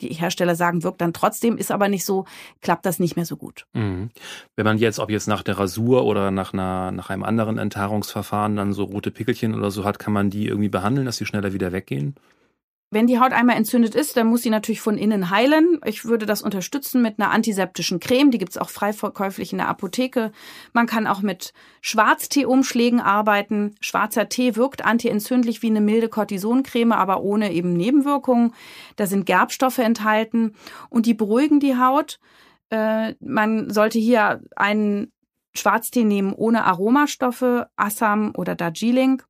[SPEAKER 2] die Hersteller sagen, wirkt dann trotzdem, ist aber nicht so, klappt das nicht mehr so gut.
[SPEAKER 1] Mhm. Wenn man jetzt, ob jetzt nach der Rasur oder nach, einer, nach einem anderen Enthaarungsverfahren dann so rote Pickelchen oder so hat, kann man die irgendwie behandeln, dass sie schneller wieder weggehen?
[SPEAKER 2] Wenn die Haut einmal entzündet ist, dann muss sie natürlich von innen heilen. Ich würde das unterstützen mit einer antiseptischen Creme. Die gibt's auch frei verkäuflich in der Apotheke. Man kann auch mit Schwarztee-Umschlägen arbeiten. Schwarzer Tee wirkt antientzündlich wie eine milde Cortisoncreme, aber ohne eben Nebenwirkungen. Da sind Gerbstoffe enthalten und die beruhigen die Haut. Äh, man sollte hier einen Schwarztee nehmen ohne Aromastoffe, Assam oder Darjeeling,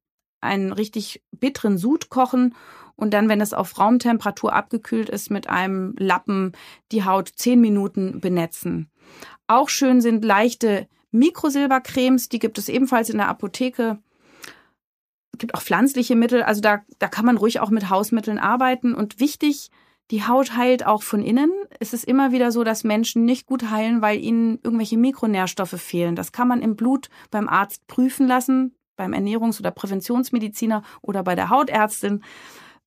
[SPEAKER 2] einen richtig bitteren Sud kochen und dann, wenn es auf Raumtemperatur abgekühlt ist, mit einem Lappen die Haut zehn Minuten benetzen. Auch schön sind leichte Mikrosilbercremes, die gibt es ebenfalls in der Apotheke. Es gibt auch pflanzliche Mittel, also da, da kann man ruhig auch mit Hausmitteln arbeiten. Und wichtig, die Haut heilt auch von innen. Es ist immer wieder so, dass Menschen nicht gut heilen, weil ihnen irgendwelche Mikronährstoffe fehlen. Das kann man im Blut beim Arzt prüfen lassen, beim Ernährungs- oder Präventionsmediziner oder bei der Hautärztin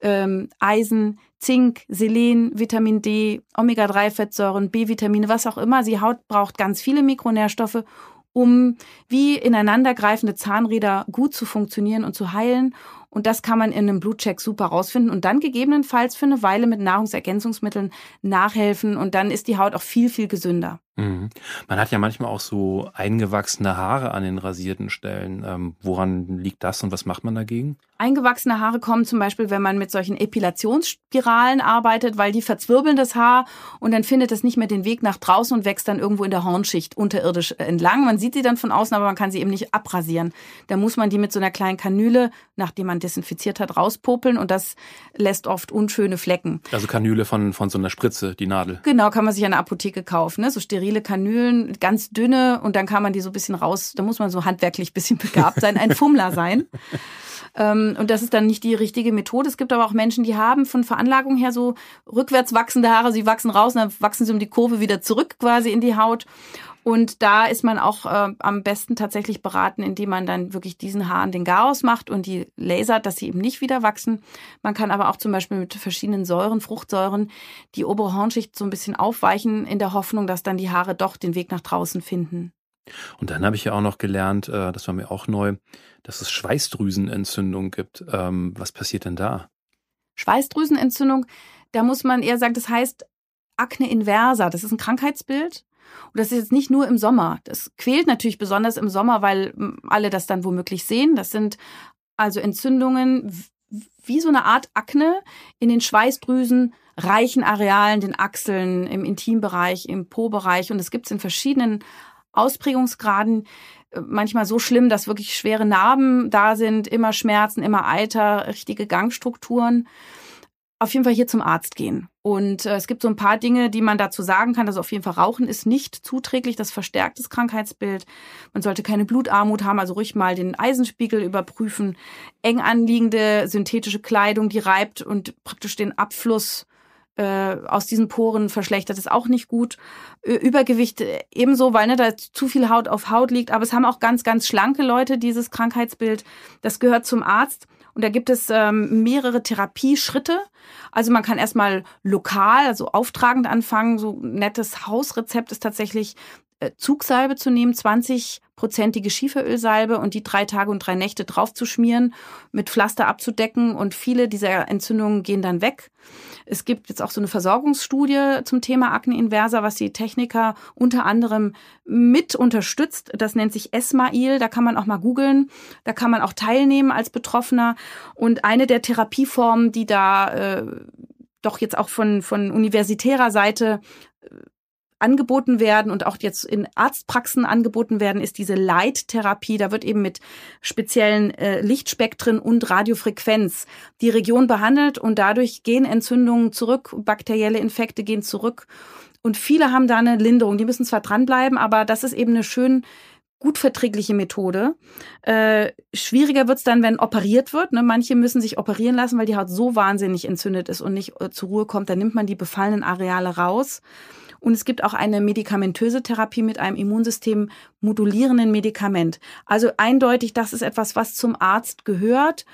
[SPEAKER 2] ähm, Eisen, Zink, Selen, Vitamin D, Omega-3-Fettsäuren, B-Vitamine, was auch immer. Die Haut braucht ganz viele Mikronährstoffe, um wie ineinandergreifende Zahnräder gut zu funktionieren und zu heilen. Und das kann man in einem Blutcheck super rausfinden und dann gegebenenfalls für eine Weile mit Nahrungsergänzungsmitteln nachhelfen und dann ist die Haut auch viel, viel gesünder.
[SPEAKER 1] Mhm. Man hat ja manchmal auch so eingewachsene Haare an den rasierten Stellen. Ähm, woran liegt das und was macht man dagegen?
[SPEAKER 2] Eingewachsene Haare kommen zum Beispiel, wenn man mit solchen Epilationsspiralen arbeitet, weil die verzwirbeln das Haar und dann findet es nicht mehr den Weg nach draußen und wächst dann irgendwo in der Hornschicht unterirdisch entlang. Man sieht sie dann von außen, aber man kann sie eben nicht abrasieren. Da muss man die mit so einer kleinen Kanüle, nachdem man desinfiziert hat, rauspopeln und das lässt oft unschöne Flecken.
[SPEAKER 1] Also Kanüle von, von so einer Spritze, die Nadel.
[SPEAKER 2] Genau, kann man sich an der Apotheke kaufen, ne? so sterile Kanülen, ganz dünne und dann kann man die so ein bisschen raus, da muss man so handwerklich ein bisschen begabt sein, ein Fummler sein. Ähm, und das ist dann nicht die richtige Methode. Es gibt aber auch Menschen, die haben von Veranlagung her so rückwärts wachsende Haare. Sie wachsen raus und dann wachsen sie um die Kurve wieder zurück quasi in die Haut. Und da ist man auch äh, am besten tatsächlich beraten, indem man dann wirklich diesen Haaren den Garaus macht und die lasert, dass sie eben nicht wieder wachsen. Man kann aber auch zum Beispiel mit verschiedenen Säuren, Fruchtsäuren, die obere Hornschicht so ein bisschen aufweichen, in der Hoffnung, dass dann die Haare doch den Weg nach draußen finden.
[SPEAKER 1] Und dann habe ich ja auch noch gelernt, äh, das war mir auch neu, dass es Schweißdrüsenentzündung gibt. Ähm, was passiert denn da?
[SPEAKER 2] Schweißdrüsenentzündung, da muss man eher sagen, das heißt Akne inversa. Das ist ein Krankheitsbild. Und das ist jetzt nicht nur im Sommer. Das quält natürlich besonders im Sommer, weil alle das dann womöglich sehen. Das sind also Entzündungen wie so eine Art Akne in den Schweißdrüsen, reichen Arealen, den Achseln, im Intimbereich, im Po-Bereich. Und es gibt es in verschiedenen Ausprägungsgraden manchmal so schlimm, dass wirklich schwere Narben da sind, immer Schmerzen, immer Eiter, richtige Gangstrukturen. Auf jeden Fall hier zum Arzt gehen. Und äh, es gibt so ein paar Dinge, die man dazu sagen kann. Also auf jeden Fall Rauchen ist nicht zuträglich, das verstärkt das Krankheitsbild. Man sollte keine Blutarmut haben, also ruhig mal den Eisenspiegel überprüfen. Eng anliegende synthetische Kleidung, die reibt und praktisch den Abfluss äh, aus diesen Poren verschlechtert, ist auch nicht gut. Übergewicht äh, ebenso, weil ne, da zu viel Haut auf Haut liegt. Aber es haben auch ganz, ganz schlanke Leute dieses Krankheitsbild. Das gehört zum Arzt. Und da gibt es ähm, mehrere Therapieschritte. Also man kann erstmal lokal, also auftragend anfangen. So ein nettes Hausrezept ist tatsächlich Zugsalbe zu nehmen, 20-prozentige Schieferölsalbe und die drei Tage und drei Nächte drauf zu schmieren, mit Pflaster abzudecken und viele dieser Entzündungen gehen dann weg. Es gibt jetzt auch so eine Versorgungsstudie zum Thema Akne inversa, was die Techniker unter anderem mit unterstützt. Das nennt sich Esmail. Da kann man auch mal googeln. Da kann man auch teilnehmen als Betroffener. Und eine der Therapieformen, die da äh, doch jetzt auch von, von universitärer Seite angeboten werden und auch jetzt in Arztpraxen angeboten werden, ist diese Leittherapie. Da wird eben mit speziellen äh, Lichtspektren und Radiofrequenz die Region behandelt und dadurch gehen Entzündungen zurück, bakterielle Infekte gehen zurück. Und viele haben da eine Linderung. Die müssen zwar dranbleiben, aber das ist eben eine schön gut verträgliche Methode. Äh, schwieriger wird's dann, wenn operiert wird. Ne? Manche müssen sich operieren lassen, weil die Haut so wahnsinnig entzündet ist und nicht äh, zur Ruhe kommt. Dann nimmt man die befallenen Areale raus. Und es gibt auch eine medikamentöse Therapie mit einem Immunsystem modulierenden Medikament. Also eindeutig, das ist etwas, was zum Arzt gehört.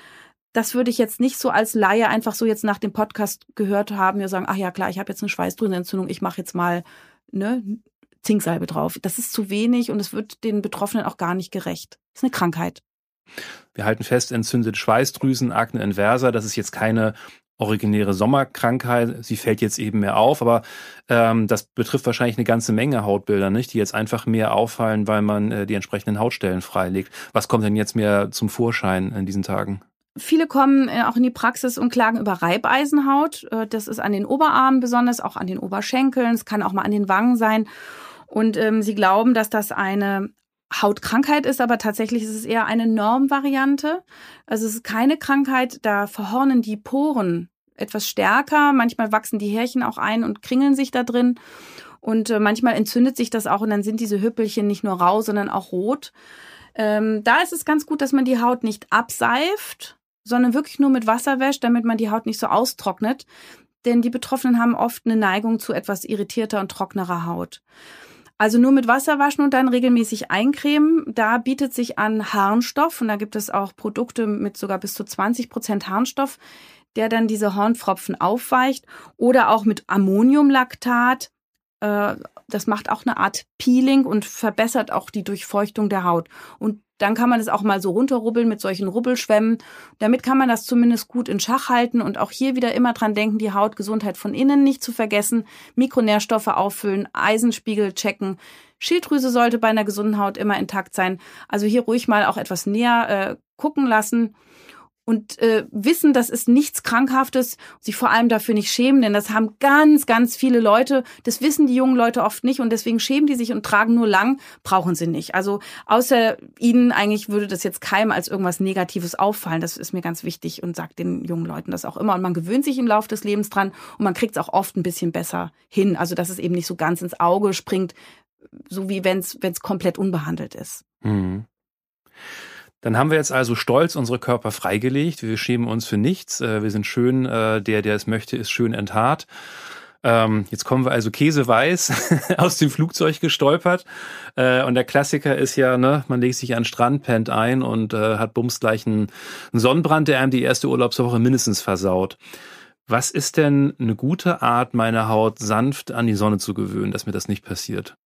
[SPEAKER 2] Das würde ich jetzt nicht so als Laie einfach so jetzt nach dem Podcast gehört haben, ja sagen, ach ja klar, ich habe jetzt eine Schweißdrüsenentzündung, ich mache jetzt mal ne, Zinksalbe drauf. Das ist zu wenig und es wird den Betroffenen auch gar nicht gerecht. Das ist eine Krankheit.
[SPEAKER 1] Wir halten fest, entzündete Schweißdrüsen, Akne inversa, das ist jetzt keine originäre Sommerkrankheit. Sie fällt jetzt eben mehr auf, aber ähm, das betrifft wahrscheinlich eine ganze Menge Hautbilder, nicht, die jetzt einfach mehr auffallen, weil man äh, die entsprechenden Hautstellen freilegt. Was kommt denn jetzt mehr zum Vorschein in diesen Tagen?
[SPEAKER 2] Viele kommen äh, auch in die Praxis und klagen über Reibeisenhaut. Äh, das ist an den Oberarmen besonders, auch an den Oberschenkeln. Es kann auch mal an den Wangen sein. Und ähm, sie glauben, dass das eine Hautkrankheit ist, aber tatsächlich ist es eher eine Normvariante. Also es ist keine Krankheit, da verhornen die Poren etwas stärker. Manchmal wachsen die Härchen auch ein und kringeln sich da drin. Und äh, manchmal entzündet sich das auch und dann sind diese Hüppelchen nicht nur rau, sondern auch rot. Ähm, da ist es ganz gut, dass man die Haut nicht abseift, sondern wirklich nur mit Wasser wäscht, damit man die Haut nicht so austrocknet. Denn die Betroffenen haben oft eine Neigung zu etwas irritierter und trockenerer Haut. Also nur mit Wasser waschen und dann regelmäßig eincremen. Da bietet sich an Harnstoff und da gibt es auch Produkte mit sogar bis zu 20 Prozent Harnstoff, der dann diese Hornpfropfen aufweicht oder auch mit Ammoniumlaktat. Äh, das macht auch eine Art Peeling und verbessert auch die Durchfeuchtung der Haut. Und dann kann man es auch mal so runterrubbeln mit solchen Rubbelschwämmen. Damit kann man das zumindest gut in Schach halten und auch hier wieder immer dran denken, die Hautgesundheit von innen nicht zu vergessen, Mikronährstoffe auffüllen, Eisenspiegel checken. Schilddrüse sollte bei einer gesunden Haut immer intakt sein. Also hier ruhig mal auch etwas näher äh, gucken lassen. Und äh, wissen, das ist nichts Krankhaftes, sich vor allem dafür nicht schämen, denn das haben ganz, ganz viele Leute. Das wissen die jungen Leute oft nicht und deswegen schämen die sich und tragen nur lang, brauchen sie nicht. Also außer ihnen eigentlich würde das jetzt keinem als irgendwas Negatives auffallen. Das ist mir ganz wichtig und sagt den jungen Leuten das auch immer. Und man gewöhnt sich im Laufe des Lebens dran und man kriegt es auch oft ein bisschen besser hin. Also dass es eben nicht so ganz ins Auge springt, so wie wenn es komplett unbehandelt ist. Mhm.
[SPEAKER 1] Dann haben wir jetzt also stolz unsere Körper freigelegt. Wir schämen uns für nichts. Äh, wir sind schön, äh, der, der es möchte, ist schön enthaart. Ähm, jetzt kommen wir also käseweiß aus dem Flugzeug gestolpert. Äh, und der Klassiker ist ja, ne, man legt sich an den Strand, pennt ein und hat bums gleich einen Sonnenbrand, der einem die erste Urlaubswoche mindestens versaut. Was ist denn eine gute Art, meine Haut sanft an die Sonne zu gewöhnen, dass mir das nicht passiert?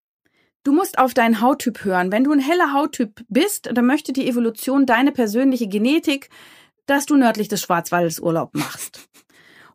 [SPEAKER 2] Du musst auf deinen Hauttyp hören. Wenn du ein heller Hauttyp bist, dann möchte die Evolution deine persönliche Genetik, dass du nördlich des Schwarzwaldes Urlaub machst.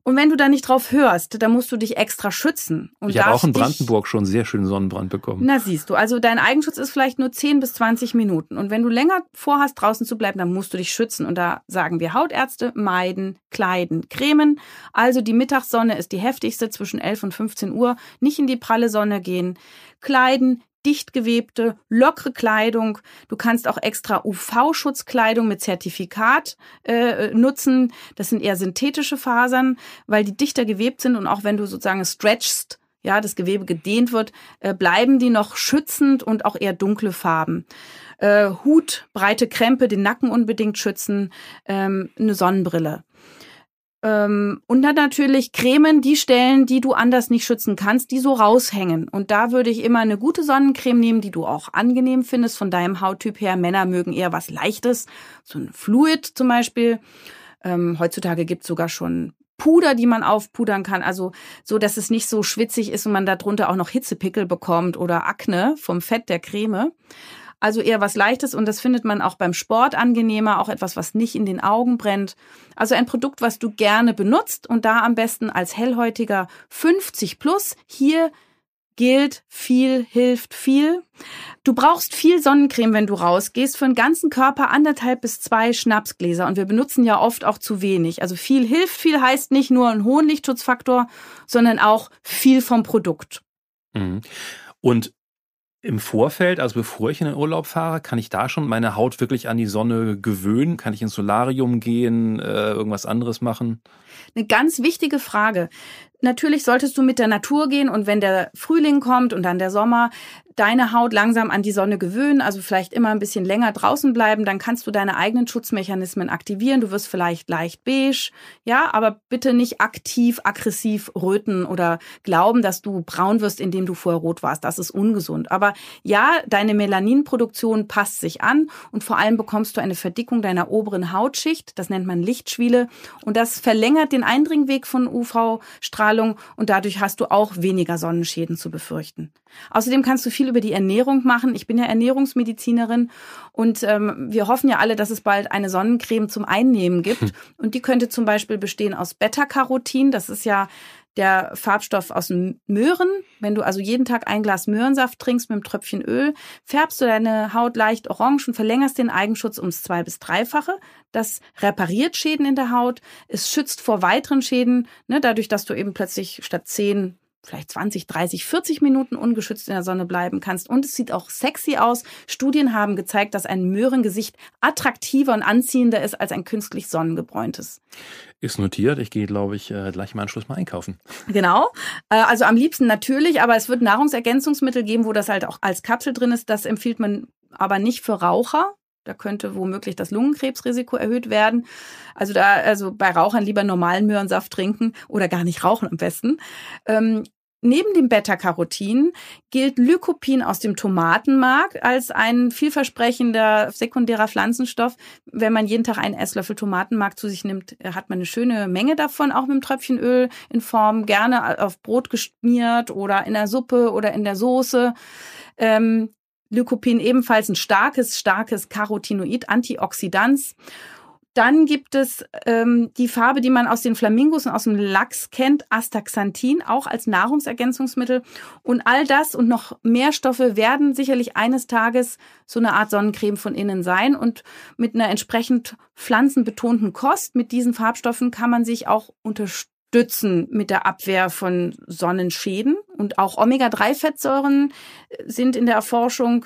[SPEAKER 2] Und wenn du da nicht drauf hörst, dann musst du dich extra schützen. Und
[SPEAKER 1] ich habe auch in Brandenburg schon sehr schönen Sonnenbrand bekommen.
[SPEAKER 2] Na siehst du, also dein Eigenschutz ist vielleicht nur 10 bis 20 Minuten. Und wenn du länger vorhast, draußen zu bleiben, dann musst du dich schützen. Und da sagen wir Hautärzte, meiden, kleiden, cremen. Also die Mittagssonne ist die heftigste zwischen 11 und 15 Uhr. Nicht in die pralle Sonne gehen. Kleiden, dicht gewebte, lockere Kleidung. Du kannst auch extra UV-Schutzkleidung mit Zertifikat äh, nutzen. Das sind eher synthetische Fasern, weil die dichter gewebt sind und auch wenn du sozusagen stretchst, ja, das Gewebe gedehnt wird, äh, bleiben die noch schützend und auch eher dunkle Farben. Äh, Hut, breite Krempe, den Nacken unbedingt schützen, ähm, eine Sonnenbrille. Ähm, und dann natürlich Cremen, die Stellen, die du anders nicht schützen kannst, die so raushängen. Und da würde ich immer eine gute Sonnencreme nehmen, die du auch angenehm findest von deinem Hauttyp her. Männer mögen eher was Leichtes, so ein Fluid zum Beispiel. Ähm, heutzutage gibt's sogar schon Puder, die man aufpudern kann, also so, dass es nicht so schwitzig ist und man darunter auch noch Hitzepickel bekommt oder Akne vom Fett der Creme. Also eher was Leichtes und das findet man auch beim Sport angenehmer, auch etwas, was nicht in den Augen brennt. Also ein Produkt, was du gerne benutzt und da am besten als hellhäutiger 50 plus. Hier gilt, viel hilft viel. Du brauchst viel Sonnencreme, wenn du rausgehst. Für den ganzen Körper anderthalb bis zwei Schnapsgläser. Und wir benutzen ja oft auch zu wenig. Also viel hilft viel heißt nicht nur einen hohen Lichtschutzfaktor, sondern auch viel vom Produkt.
[SPEAKER 1] Mhm. Und im Vorfeld, also bevor ich in den Urlaub fahre, kann ich da schon meine Haut wirklich an die Sonne gewöhnen? Kann ich ins Solarium gehen, äh, irgendwas anderes machen?
[SPEAKER 2] Eine ganz wichtige Frage. Natürlich solltest du mit der Natur gehen und wenn der Frühling kommt und dann der Sommer, deine Haut langsam an die Sonne gewöhnen, also vielleicht immer ein bisschen länger draußen bleiben, dann kannst du deine eigenen Schutzmechanismen aktivieren. Du wirst vielleicht leicht beige, ja, aber bitte nicht aktiv, aggressiv röten oder glauben, dass du braun wirst, indem du vorher rot warst. Das ist ungesund. Aber ja, deine Melaninproduktion passt sich an und vor allem bekommst du eine Verdickung deiner oberen Hautschicht. Das nennt man Lichtschwiele und das verlängert den Eindringweg von UV-Strahlung und dadurch hast du auch weniger Sonnenschäden zu befürchten. Außerdem kannst du viel über die Ernährung machen. Ich bin ja Ernährungsmedizinerin und ähm, wir hoffen ja alle, dass es bald eine Sonnencreme zum Einnehmen gibt. Hm. Und die könnte zum Beispiel bestehen aus Beta-Carotin. Das ist ja der Farbstoff aus den Möhren. Wenn du also jeden Tag ein Glas Möhrensaft trinkst mit einem Tröpfchen Öl, färbst du deine Haut leicht orange und verlängerst den Eigenschutz ums zwei- bis dreifache. Das repariert Schäden in der Haut. Es schützt vor weiteren Schäden, ne, dadurch, dass du eben plötzlich statt zehn vielleicht 20, 30, 40 Minuten ungeschützt in der Sonne bleiben kannst. Und es sieht auch sexy aus. Studien haben gezeigt, dass ein Möhrengesicht attraktiver und anziehender ist als ein künstlich sonnengebräuntes.
[SPEAKER 1] Ist notiert. Ich gehe, glaube ich, äh, gleich im Anschluss mal einkaufen.
[SPEAKER 2] Genau. Äh, also am liebsten natürlich, aber es wird Nahrungsergänzungsmittel geben, wo das halt auch als Kapsel drin ist. Das empfiehlt man aber nicht für Raucher. Da könnte womöglich das Lungenkrebsrisiko erhöht werden. Also da, also bei Rauchern lieber normalen Möhrensaft trinken oder gar nicht rauchen am besten. Ähm, Neben dem Beta-Carotin gilt Lycopin aus dem Tomatenmark als ein vielversprechender sekundärer Pflanzenstoff. Wenn man jeden Tag einen Esslöffel Tomatenmark zu sich nimmt, hat man eine schöne Menge davon, auch mit einem Tröpfchenöl in Form, gerne auf Brot geschmiert oder in der Suppe oder in der Soße. Ähm, Lycopin ebenfalls ein starkes, starkes Carotinoid, Antioxidans. Dann gibt es ähm, die Farbe, die man aus den Flamingos und aus dem Lachs kennt, Astaxanthin, auch als Nahrungsergänzungsmittel. Und all das und noch mehr Stoffe werden sicherlich eines Tages so eine Art Sonnencreme von innen sein. Und mit einer entsprechend pflanzenbetonten Kost, mit diesen Farbstoffen kann man sich auch unterstützen mit der Abwehr von Sonnenschäden. Und auch Omega-3-Fettsäuren sind in der Erforschung.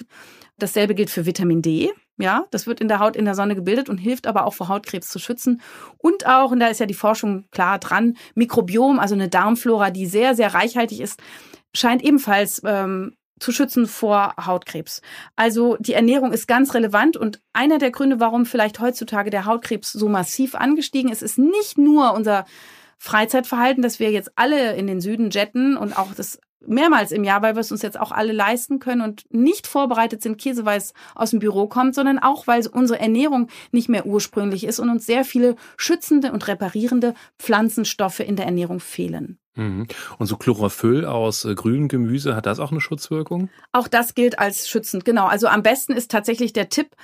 [SPEAKER 2] Dasselbe gilt für Vitamin D. Ja, das wird in der Haut in der Sonne gebildet und hilft aber auch vor Hautkrebs zu schützen. Und auch, und da ist ja die Forschung klar dran, Mikrobiom, also eine Darmflora, die sehr, sehr reichhaltig ist, scheint ebenfalls ähm, zu schützen vor Hautkrebs. Also die Ernährung ist ganz relevant und einer der Gründe, warum vielleicht heutzutage der Hautkrebs so massiv angestiegen ist, ist nicht nur unser Freizeitverhalten, dass wir jetzt alle in den Süden jetten und auch das mehrmals im Jahr, weil wir es uns jetzt auch alle leisten können und nicht vorbereitet sind, Käseweiß aus dem Büro kommt, sondern auch, weil unsere Ernährung nicht mehr ursprünglich ist und uns sehr viele schützende und reparierende Pflanzenstoffe in der Ernährung fehlen.
[SPEAKER 1] Mhm. Und so Chlorophyll aus äh, grünem Gemüse, hat das auch eine Schutzwirkung?
[SPEAKER 2] Auch das gilt als schützend, genau. Also am besten ist tatsächlich der Tipp,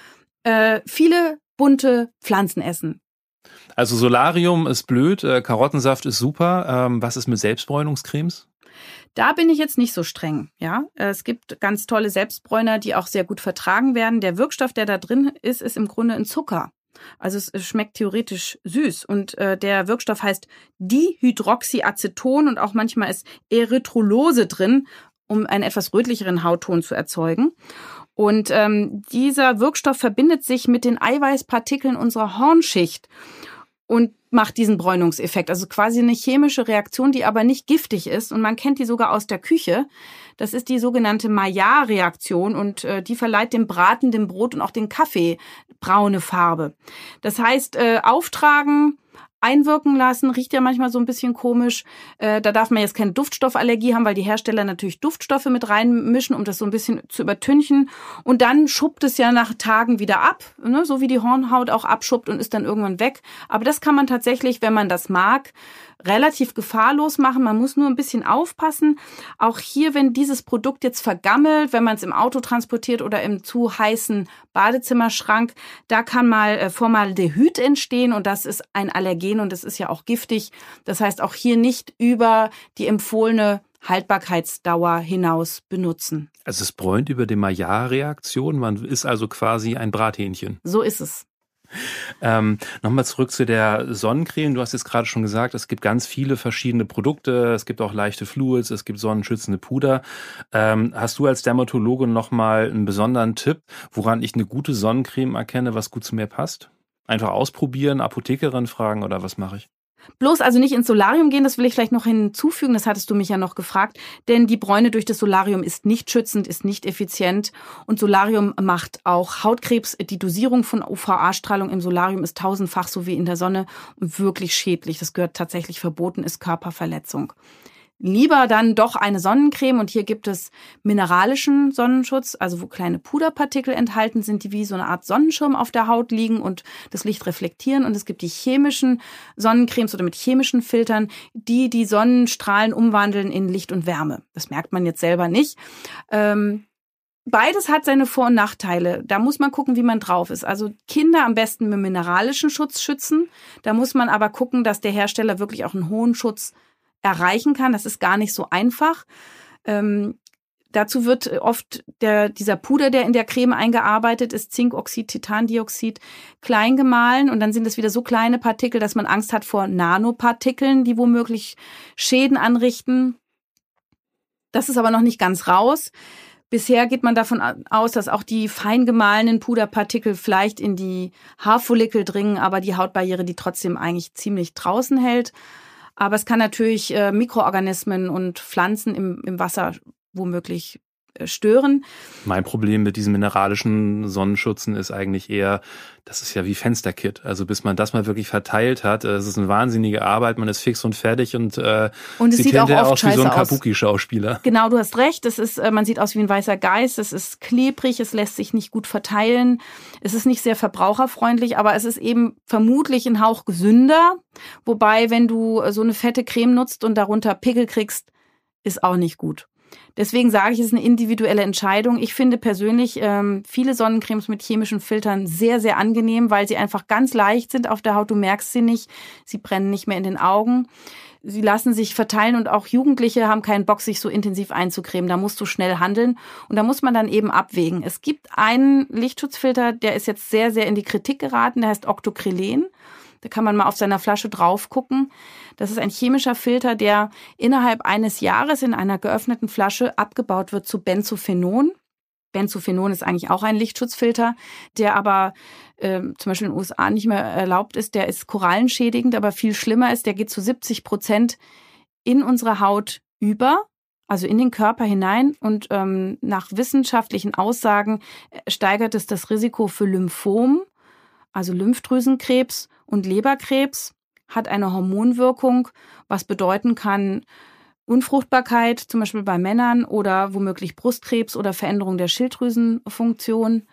[SPEAKER 2] äh, viele bunte Pflanzen essen.
[SPEAKER 1] Also Solarium ist blöd, äh, Karottensaft ist super. Ähm, was ist mit Selbstbräunungscremes?
[SPEAKER 2] Da bin ich jetzt nicht so streng. Ja, es gibt ganz tolle Selbstbräuner, die auch sehr gut vertragen werden. Der Wirkstoff, der da drin ist, ist im Grunde ein Zucker. Also es schmeckt theoretisch süß und äh, der Wirkstoff heißt Dihydroxyaceton und auch manchmal ist Erythrolose drin, um einen etwas rötlicheren Hautton zu erzeugen. Und ähm, dieser Wirkstoff verbindet sich mit den Eiweißpartikeln unserer Hornschicht und macht diesen Bräunungseffekt. Also quasi eine chemische Reaktion, die aber nicht giftig ist. Und man kennt die sogar aus der Küche. Das ist die sogenannte Maillard-Reaktion und äh, die verleiht dem Braten, dem Brot und auch den Kaffee braune Farbe. Das heißt, äh, auftragen, einwirken lassen. Riecht ja manchmal so ein bisschen komisch. Äh, da darf man jetzt keine Duftstoffallergie haben, weil die Hersteller natürlich Duftstoffe mit reinmischen, um das so ein bisschen zu übertünchen. Und dann schuppt es ja nach Tagen wieder ab, ne? so wie die Hornhaut auch abschuppt und ist dann irgendwann weg. Aber das kann man tatsächlich, wenn man das mag, relativ gefahrlos machen. Man muss nur ein bisschen aufpassen. Auch hier, wenn dieses Produkt jetzt vergammelt, wenn man es im Auto transportiert oder im zu heißen Badezimmerschrank, da kann mal äh, Formaldehyd entstehen und das ist ein Allergen und das ist ja auch giftig. Das heißt, auch hier nicht über die empfohlene Haltbarkeitsdauer hinaus benutzen.
[SPEAKER 1] Also es bräunt über die Maillard-Reaktion. Man ist also quasi ein Brathähnchen.
[SPEAKER 2] So ist es.
[SPEAKER 1] Ähm, Nochmal zurück zu der Sonnencreme. Du hast jetzt gerade schon gesagt, es gibt ganz viele verschiedene Produkte. Es gibt auch leichte Fluids, es gibt sonnenschützende Puder. Ähm, hast du als Dermatologe nochmal einen besonderen Tipp, woran ich eine gute Sonnencreme erkenne, was gut zu mir passt? Einfach ausprobieren, Apothekerin fragen oder was mache ich?
[SPEAKER 2] Bloß also nicht ins Solarium gehen, das will ich vielleicht noch hinzufügen, das hattest du mich ja noch gefragt, denn die Bräune durch das Solarium ist nicht schützend, ist nicht effizient und Solarium macht auch Hautkrebs. Die Dosierung von UVA-Strahlung im Solarium ist tausendfach so wie in der Sonne wirklich schädlich. Das gehört tatsächlich verboten, ist Körperverletzung lieber dann doch eine Sonnencreme und hier gibt es mineralischen Sonnenschutz, also wo kleine Puderpartikel enthalten sind, die wie so eine Art Sonnenschirm auf der Haut liegen und das Licht reflektieren und es gibt die chemischen Sonnencremes oder mit chemischen Filtern, die die Sonnenstrahlen umwandeln in Licht und Wärme. Das merkt man jetzt selber nicht. Ähm, Beides hat seine Vor- und Nachteile. Da muss man gucken, wie man drauf ist. Also Kinder am besten mit mineralischen Schutz schützen. Da muss man aber gucken, dass der Hersteller wirklich auch einen hohen Schutz erreichen kann. Das ist gar nicht so einfach. Ähm, dazu wird oft der, dieser Puder, der in der Creme eingearbeitet ist, Zinkoxid, Titandioxid, klein gemahlen und dann sind es wieder so kleine Partikel, dass man Angst hat vor Nanopartikeln, die womöglich Schäden anrichten. Das ist aber noch nicht ganz raus. Bisher geht man davon aus, dass auch die fein gemahlenen Puderpartikel vielleicht in die Haarfollikel dringen, aber die Hautbarriere die trotzdem eigentlich ziemlich draußen hält. Aber es kann natürlich äh, Mikroorganismen und Pflanzen im, im Wasser womöglich stören.
[SPEAKER 1] Mein Problem mit diesen mineralischen Sonnenschutzen ist eigentlich eher, das ist ja wie Fensterkit. Also bis man das mal wirklich verteilt hat, es ist eine wahnsinnige Arbeit, man ist fix und fertig und, äh,
[SPEAKER 2] und es sieht, sieht auch oft aus wie so ein
[SPEAKER 1] Kabuki-Schauspieler.
[SPEAKER 2] Genau, du hast recht. Es ist, äh, man sieht aus wie ein weißer Geist. Es ist klebrig, es lässt sich nicht gut verteilen. Es ist nicht sehr verbraucherfreundlich, aber es ist eben vermutlich ein Hauch gesünder. Wobei, wenn du so eine fette Creme nutzt und darunter Pickel kriegst, ist auch nicht gut. Deswegen sage ich, es ist eine individuelle Entscheidung. Ich finde persönlich ähm, viele Sonnencremes mit chemischen Filtern sehr, sehr angenehm, weil sie einfach ganz leicht sind auf der Haut. Du merkst sie nicht. Sie brennen nicht mehr in den Augen. Sie lassen sich verteilen und auch Jugendliche haben keinen Bock, sich so intensiv einzucremen. Da musst du schnell handeln und da muss man dann eben abwägen. Es gibt einen Lichtschutzfilter, der ist jetzt sehr, sehr in die Kritik geraten. Der heißt Octocrylen. Da kann man mal auf seiner Flasche drauf gucken. Das ist ein chemischer Filter, der innerhalb eines Jahres in einer geöffneten Flasche abgebaut wird zu Benzophenon. Benzophenon ist eigentlich auch ein Lichtschutzfilter, der aber äh, zum Beispiel in den USA nicht mehr erlaubt ist. Der ist korallenschädigend, aber viel schlimmer ist, der geht zu 70 Prozent in unsere Haut über, also in den Körper hinein. Und ähm, nach wissenschaftlichen Aussagen äh, steigert es das Risiko für Lymphom, also Lymphdrüsenkrebs und Leberkrebs hat eine Hormonwirkung, was bedeuten kann, Unfruchtbarkeit, zum Beispiel bei Männern oder womöglich Brustkrebs oder Veränderung der Schilddrüsenfunktion.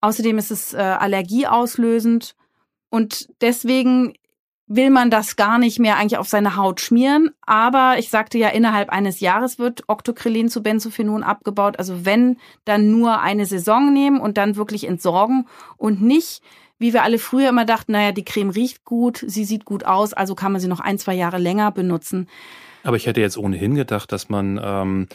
[SPEAKER 2] Außerdem ist es äh, allergieauslösend und deswegen will man das gar nicht mehr eigentlich auf seine Haut schmieren. Aber ich sagte ja, innerhalb eines Jahres wird Octocrylin zu Benzophenon abgebaut. Also wenn, dann nur eine Saison nehmen und dann wirklich entsorgen und nicht wie wir alle früher immer dachten, naja, die Creme riecht gut, sie sieht gut aus, also kann man sie noch ein, zwei Jahre länger benutzen.
[SPEAKER 1] Aber ich hätte jetzt ohnehin gedacht, dass man ähm,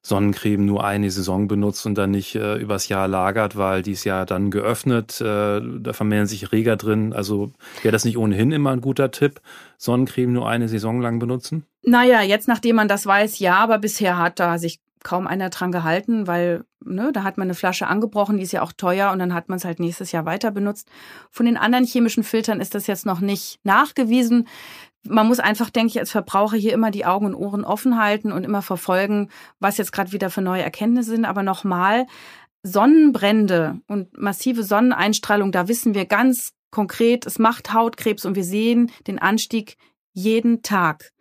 [SPEAKER 1] Sonnencreme nur eine Saison benutzt und dann nicht äh, übers Jahr lagert, weil die ist ja dann geöffnet, äh, da vermehren sich Reger drin. Also wäre das nicht ohnehin immer ein guter Tipp, Sonnencreme nur eine Saison lang benutzen?
[SPEAKER 2] Naja, jetzt nachdem man das weiß, ja, aber bisher hat da sich kaum einer dran gehalten, weil ne, da hat man eine Flasche angebrochen, die ist ja auch teuer und dann hat man es halt nächstes Jahr weiter benutzt. Von den anderen chemischen Filtern ist das jetzt noch nicht nachgewiesen. Man muss einfach, denke ich, als Verbraucher hier immer die Augen und Ohren offen halten und immer verfolgen, was jetzt gerade wieder für neue Erkenntnisse sind. Aber nochmal, Sonnenbrände und massive Sonneneinstrahlung, da wissen wir ganz konkret, es macht Hautkrebs und wir sehen den Anstieg jeden Tag.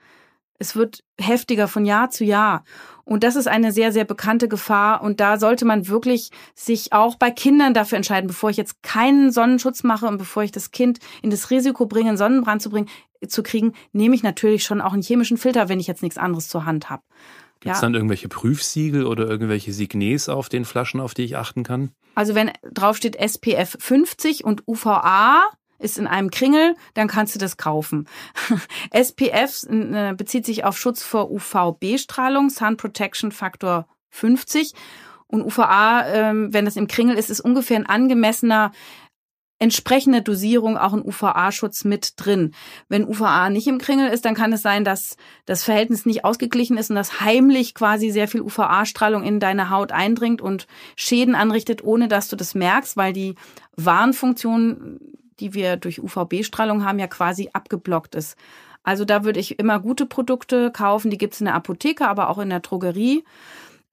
[SPEAKER 2] Es wird heftiger von Jahr zu Jahr. Und das ist eine sehr, sehr bekannte Gefahr. Und da sollte man wirklich sich auch bei Kindern dafür entscheiden, bevor ich jetzt keinen Sonnenschutz mache und bevor ich das Kind in das Risiko bringe, einen Sonnenbrand zu bringen, zu kriegen, nehme ich natürlich schon auch einen chemischen Filter, wenn ich jetzt nichts anderes zur Hand habe.
[SPEAKER 1] Gibt es ja. dann irgendwelche Prüfsiegel oder irgendwelche Signes auf den Flaschen, auf die ich achten kann?
[SPEAKER 2] Also wenn draufsteht SPF 50 und UVA, ist in einem Kringel, dann kannst du das kaufen. SPF äh, bezieht sich auf Schutz vor UVB-Strahlung, Sun Protection Factor 50. Und UVA, ähm, wenn das im Kringel ist, ist ungefähr ein angemessener entsprechende Dosierung auch ein UVA-Schutz mit drin. Wenn UVA nicht im Kringel ist, dann kann es sein, dass das Verhältnis nicht ausgeglichen ist und dass heimlich quasi sehr viel UVA-Strahlung in deine Haut eindringt und Schäden anrichtet, ohne dass du das merkst, weil die Warnfunktion die wir durch UVB-Strahlung haben, ja quasi abgeblockt ist. Also da würde ich immer gute Produkte kaufen. Die gibt es in der Apotheke, aber auch in der Drogerie.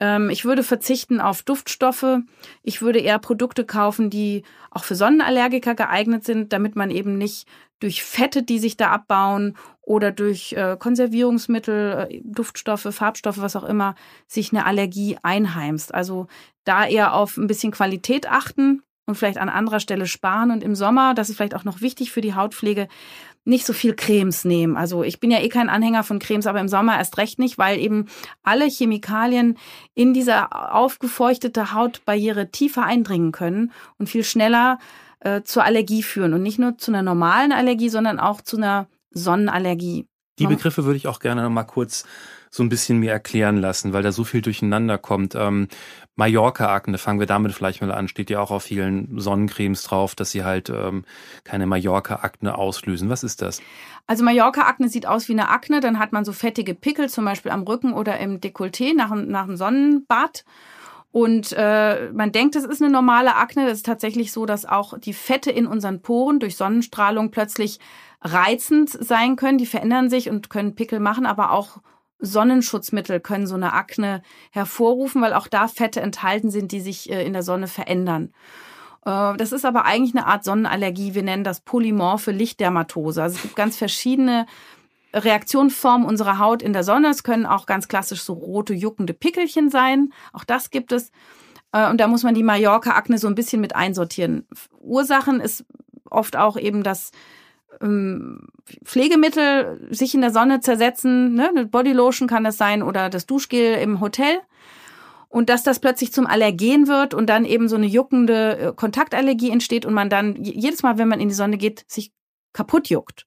[SPEAKER 2] Ähm, ich würde verzichten auf Duftstoffe. Ich würde eher Produkte kaufen, die auch für Sonnenallergiker geeignet sind, damit man eben nicht durch Fette, die sich da abbauen oder durch äh, Konservierungsmittel, äh, Duftstoffe, Farbstoffe, was auch immer, sich eine Allergie einheimst. Also da eher auf ein bisschen Qualität achten und vielleicht an anderer Stelle sparen und im Sommer, das ist vielleicht auch noch wichtig für die Hautpflege, nicht so viel Cremes nehmen. Also ich bin ja eh kein Anhänger von Cremes, aber im Sommer erst recht nicht, weil eben alle Chemikalien in diese aufgefeuchtete Hautbarriere tiefer eindringen können und viel schneller äh, zur Allergie führen. Und nicht nur zu einer normalen Allergie, sondern auch zu einer Sonnenallergie.
[SPEAKER 1] Die Begriffe würde ich auch gerne noch mal kurz so ein bisschen mir erklären lassen, weil da so viel durcheinander kommt. Ähm, Mallorca-Akne, fangen wir damit vielleicht mal an, steht ja auch auf vielen Sonnencremes drauf, dass sie halt ähm, keine Mallorca-Akne auslösen. Was ist das?
[SPEAKER 2] Also Mallorca-Akne sieht aus wie eine Akne, dann hat man so fettige Pickel, zum Beispiel am Rücken oder im Dekolleté nach, nach einem Sonnenbad. Und äh, man denkt, es ist eine normale Akne. Das ist tatsächlich so, dass auch die Fette in unseren Poren durch Sonnenstrahlung plötzlich reizend sein können. Die verändern sich und können Pickel machen, aber auch Sonnenschutzmittel können so eine Akne hervorrufen, weil auch da Fette enthalten sind, die sich äh, in der Sonne verändern. Äh, das ist aber eigentlich eine Art Sonnenallergie. Wir nennen das polymorphe Lichtdermatose. Also es gibt ganz verschiedene Reaktionsformen unserer Haut in der Sonne. Es können auch ganz klassisch so rote, juckende Pickelchen sein. Auch das gibt es. Äh, und da muss man die Mallorca-Akne so ein bisschen mit einsortieren. Ursachen ist oft auch eben das Pflegemittel sich in der Sonne zersetzen, ne? eine Bodylotion kann das sein oder das Duschgel im Hotel und dass das plötzlich zum Allergen wird und dann eben so eine juckende äh, Kontaktallergie entsteht und man dann jedes Mal, wenn man in die Sonne geht, sich kaputt juckt.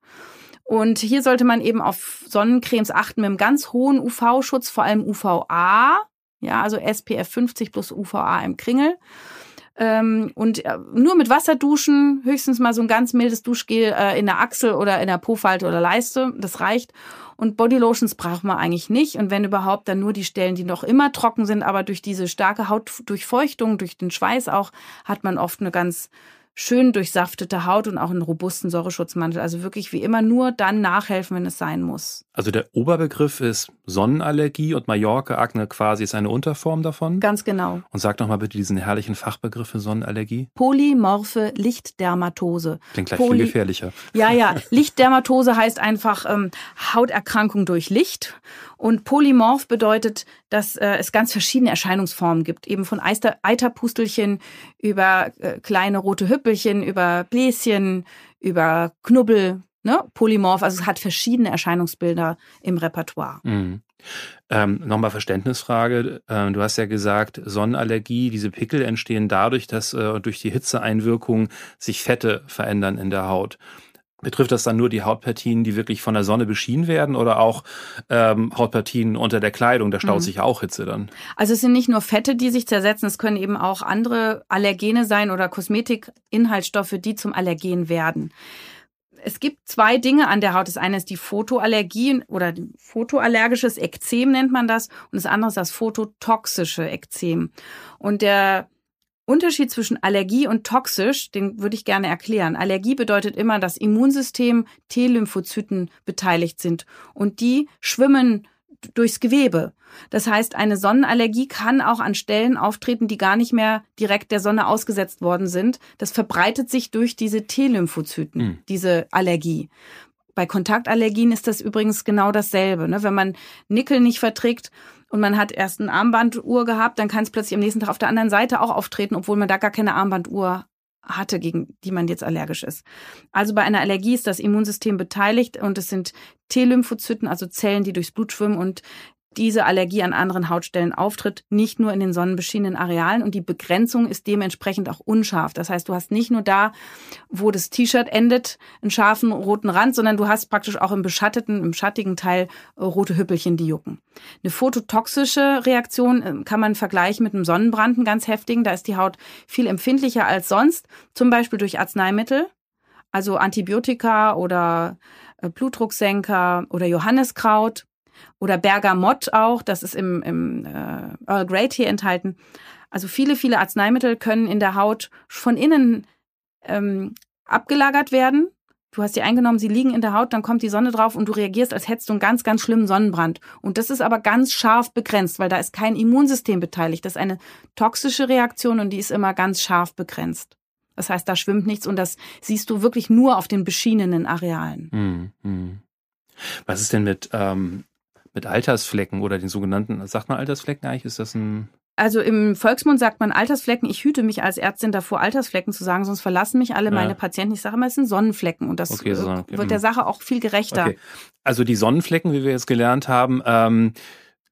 [SPEAKER 2] Und hier sollte man eben auf Sonnencremes achten mit einem ganz hohen UV-Schutz, vor allem UVA, ja, also SPF 50 plus UVA im Kringel. Ähm, und äh, nur mit Wasser duschen, höchstens mal so ein ganz mildes Duschgel äh, in der Achsel oder in der Po-Falte oder Leiste, das reicht. Und Bodylotions braucht man eigentlich nicht. Und wenn überhaupt, dann nur die Stellen, die noch immer trocken sind. Aber durch diese starke Hautdurchfeuchtung, durch den Schweiß auch, hat man oft eine ganz schön durchsaftete Haut und auch einen robusten Säureschutzmantel. Also wirklich wie immer nur dann nachhelfen, wenn es sein muss.
[SPEAKER 1] Also der Oberbegriff ist Sonnenallergie und Mallorca-Akne quasi ist eine Unterform davon?
[SPEAKER 2] Ganz genau.
[SPEAKER 1] Und sag doch mal bitte diesen herrlichen Fachbegriff für Sonnenallergie.
[SPEAKER 2] Polymorphe Lichtdermatose.
[SPEAKER 1] Klingt gleich Poly viel gefährlicher.
[SPEAKER 2] Ja, ja. Lichtdermatose heißt einfach ähm, Hauterkrankung durch Licht. Und polymorph bedeutet, dass äh, es ganz verschiedene Erscheinungsformen gibt. Eben von Eiter Eiterpustelchen über äh, kleine rote Hüppelchen, über Bläschen, über Knubbel, ne? Polymorph. Also es hat verschiedene Erscheinungsbilder im Repertoire.
[SPEAKER 1] Mhm. Ähm, Nochmal Verständnisfrage. Ähm, du hast ja gesagt, Sonnenallergie, diese Pickel entstehen dadurch, dass äh, durch die Hitzeeinwirkung sich Fette verändern in der Haut. Betrifft das dann nur die Hautpartien, die wirklich von der Sonne beschienen werden oder auch ähm, Hautpartien unter der Kleidung? Da staut mhm. sich auch Hitze dann.
[SPEAKER 2] Also es sind nicht nur Fette, die sich zersetzen, es können eben auch andere Allergene sein oder Kosmetikinhaltsstoffe, die zum Allergen werden. Es gibt zwei Dinge an der Haut. Das eine ist die Photoallergie oder photoallergisches Ekzem nennt man das und das andere ist das phototoxische Ekzem. Und der Unterschied zwischen Allergie und toxisch, den würde ich gerne erklären. Allergie bedeutet immer, dass Immunsystem T-Lymphozyten beteiligt sind und die schwimmen durchs Gewebe. Das heißt, eine Sonnenallergie kann auch an Stellen auftreten, die gar nicht mehr direkt der Sonne ausgesetzt worden sind. Das verbreitet sich durch diese T-Lymphozyten, mhm. diese Allergie. Bei Kontaktallergien ist das übrigens genau dasselbe. Ne? Wenn man Nickel nicht verträgt, und man hat erst eine Armbanduhr gehabt, dann kann es plötzlich am nächsten Tag auf der anderen Seite auch auftreten, obwohl man da gar keine Armbanduhr hatte, gegen die man jetzt allergisch ist. Also bei einer Allergie ist das Immunsystem beteiligt und es sind T-Lymphozyten, also Zellen, die durchs Blut schwimmen und diese Allergie an anderen Hautstellen auftritt, nicht nur in den sonnenbeschienenen Arealen und die Begrenzung ist dementsprechend auch unscharf. Das heißt, du hast nicht nur da, wo das T-Shirt endet, einen scharfen roten Rand, sondern du hast praktisch auch im beschatteten, im schattigen Teil äh, rote Hüppelchen, die jucken. Eine phototoxische Reaktion äh, kann man vergleichen mit einem Sonnenbrand, einen ganz heftigen. Da ist die Haut viel empfindlicher als sonst, zum Beispiel durch Arzneimittel, also Antibiotika oder äh, Blutdrucksenker oder Johanniskraut oder Bergamott auch, das ist im, im äh, Earl Grey Tee enthalten. Also viele, viele Arzneimittel können in der Haut von innen ähm, abgelagert werden. Du hast die eingenommen, sie liegen in der Haut, dann kommt die Sonne drauf und du reagierst, als hättest du einen ganz, ganz schlimmen Sonnenbrand. Und das ist aber ganz scharf begrenzt, weil da ist kein Immunsystem beteiligt. Das ist eine toxische Reaktion und die ist immer ganz scharf begrenzt. Das heißt, da schwimmt nichts und das siehst du wirklich nur auf den beschienenen Arealen.
[SPEAKER 1] Hm, hm. Was ist denn mit ähm, mit Altersflecken oder den sogenannten, sagt man Altersflecken eigentlich? Ist das ein.
[SPEAKER 2] Also im Volksmund sagt man Altersflecken. Ich hüte mich als Ärztin davor, Altersflecken zu sagen, sonst verlassen mich alle ja. meine Patienten. Ich sage immer, es sind Sonnenflecken und das okay, so, okay. wird der Sache auch viel gerechter. Okay.
[SPEAKER 1] Also die Sonnenflecken, wie wir jetzt gelernt haben, ähm,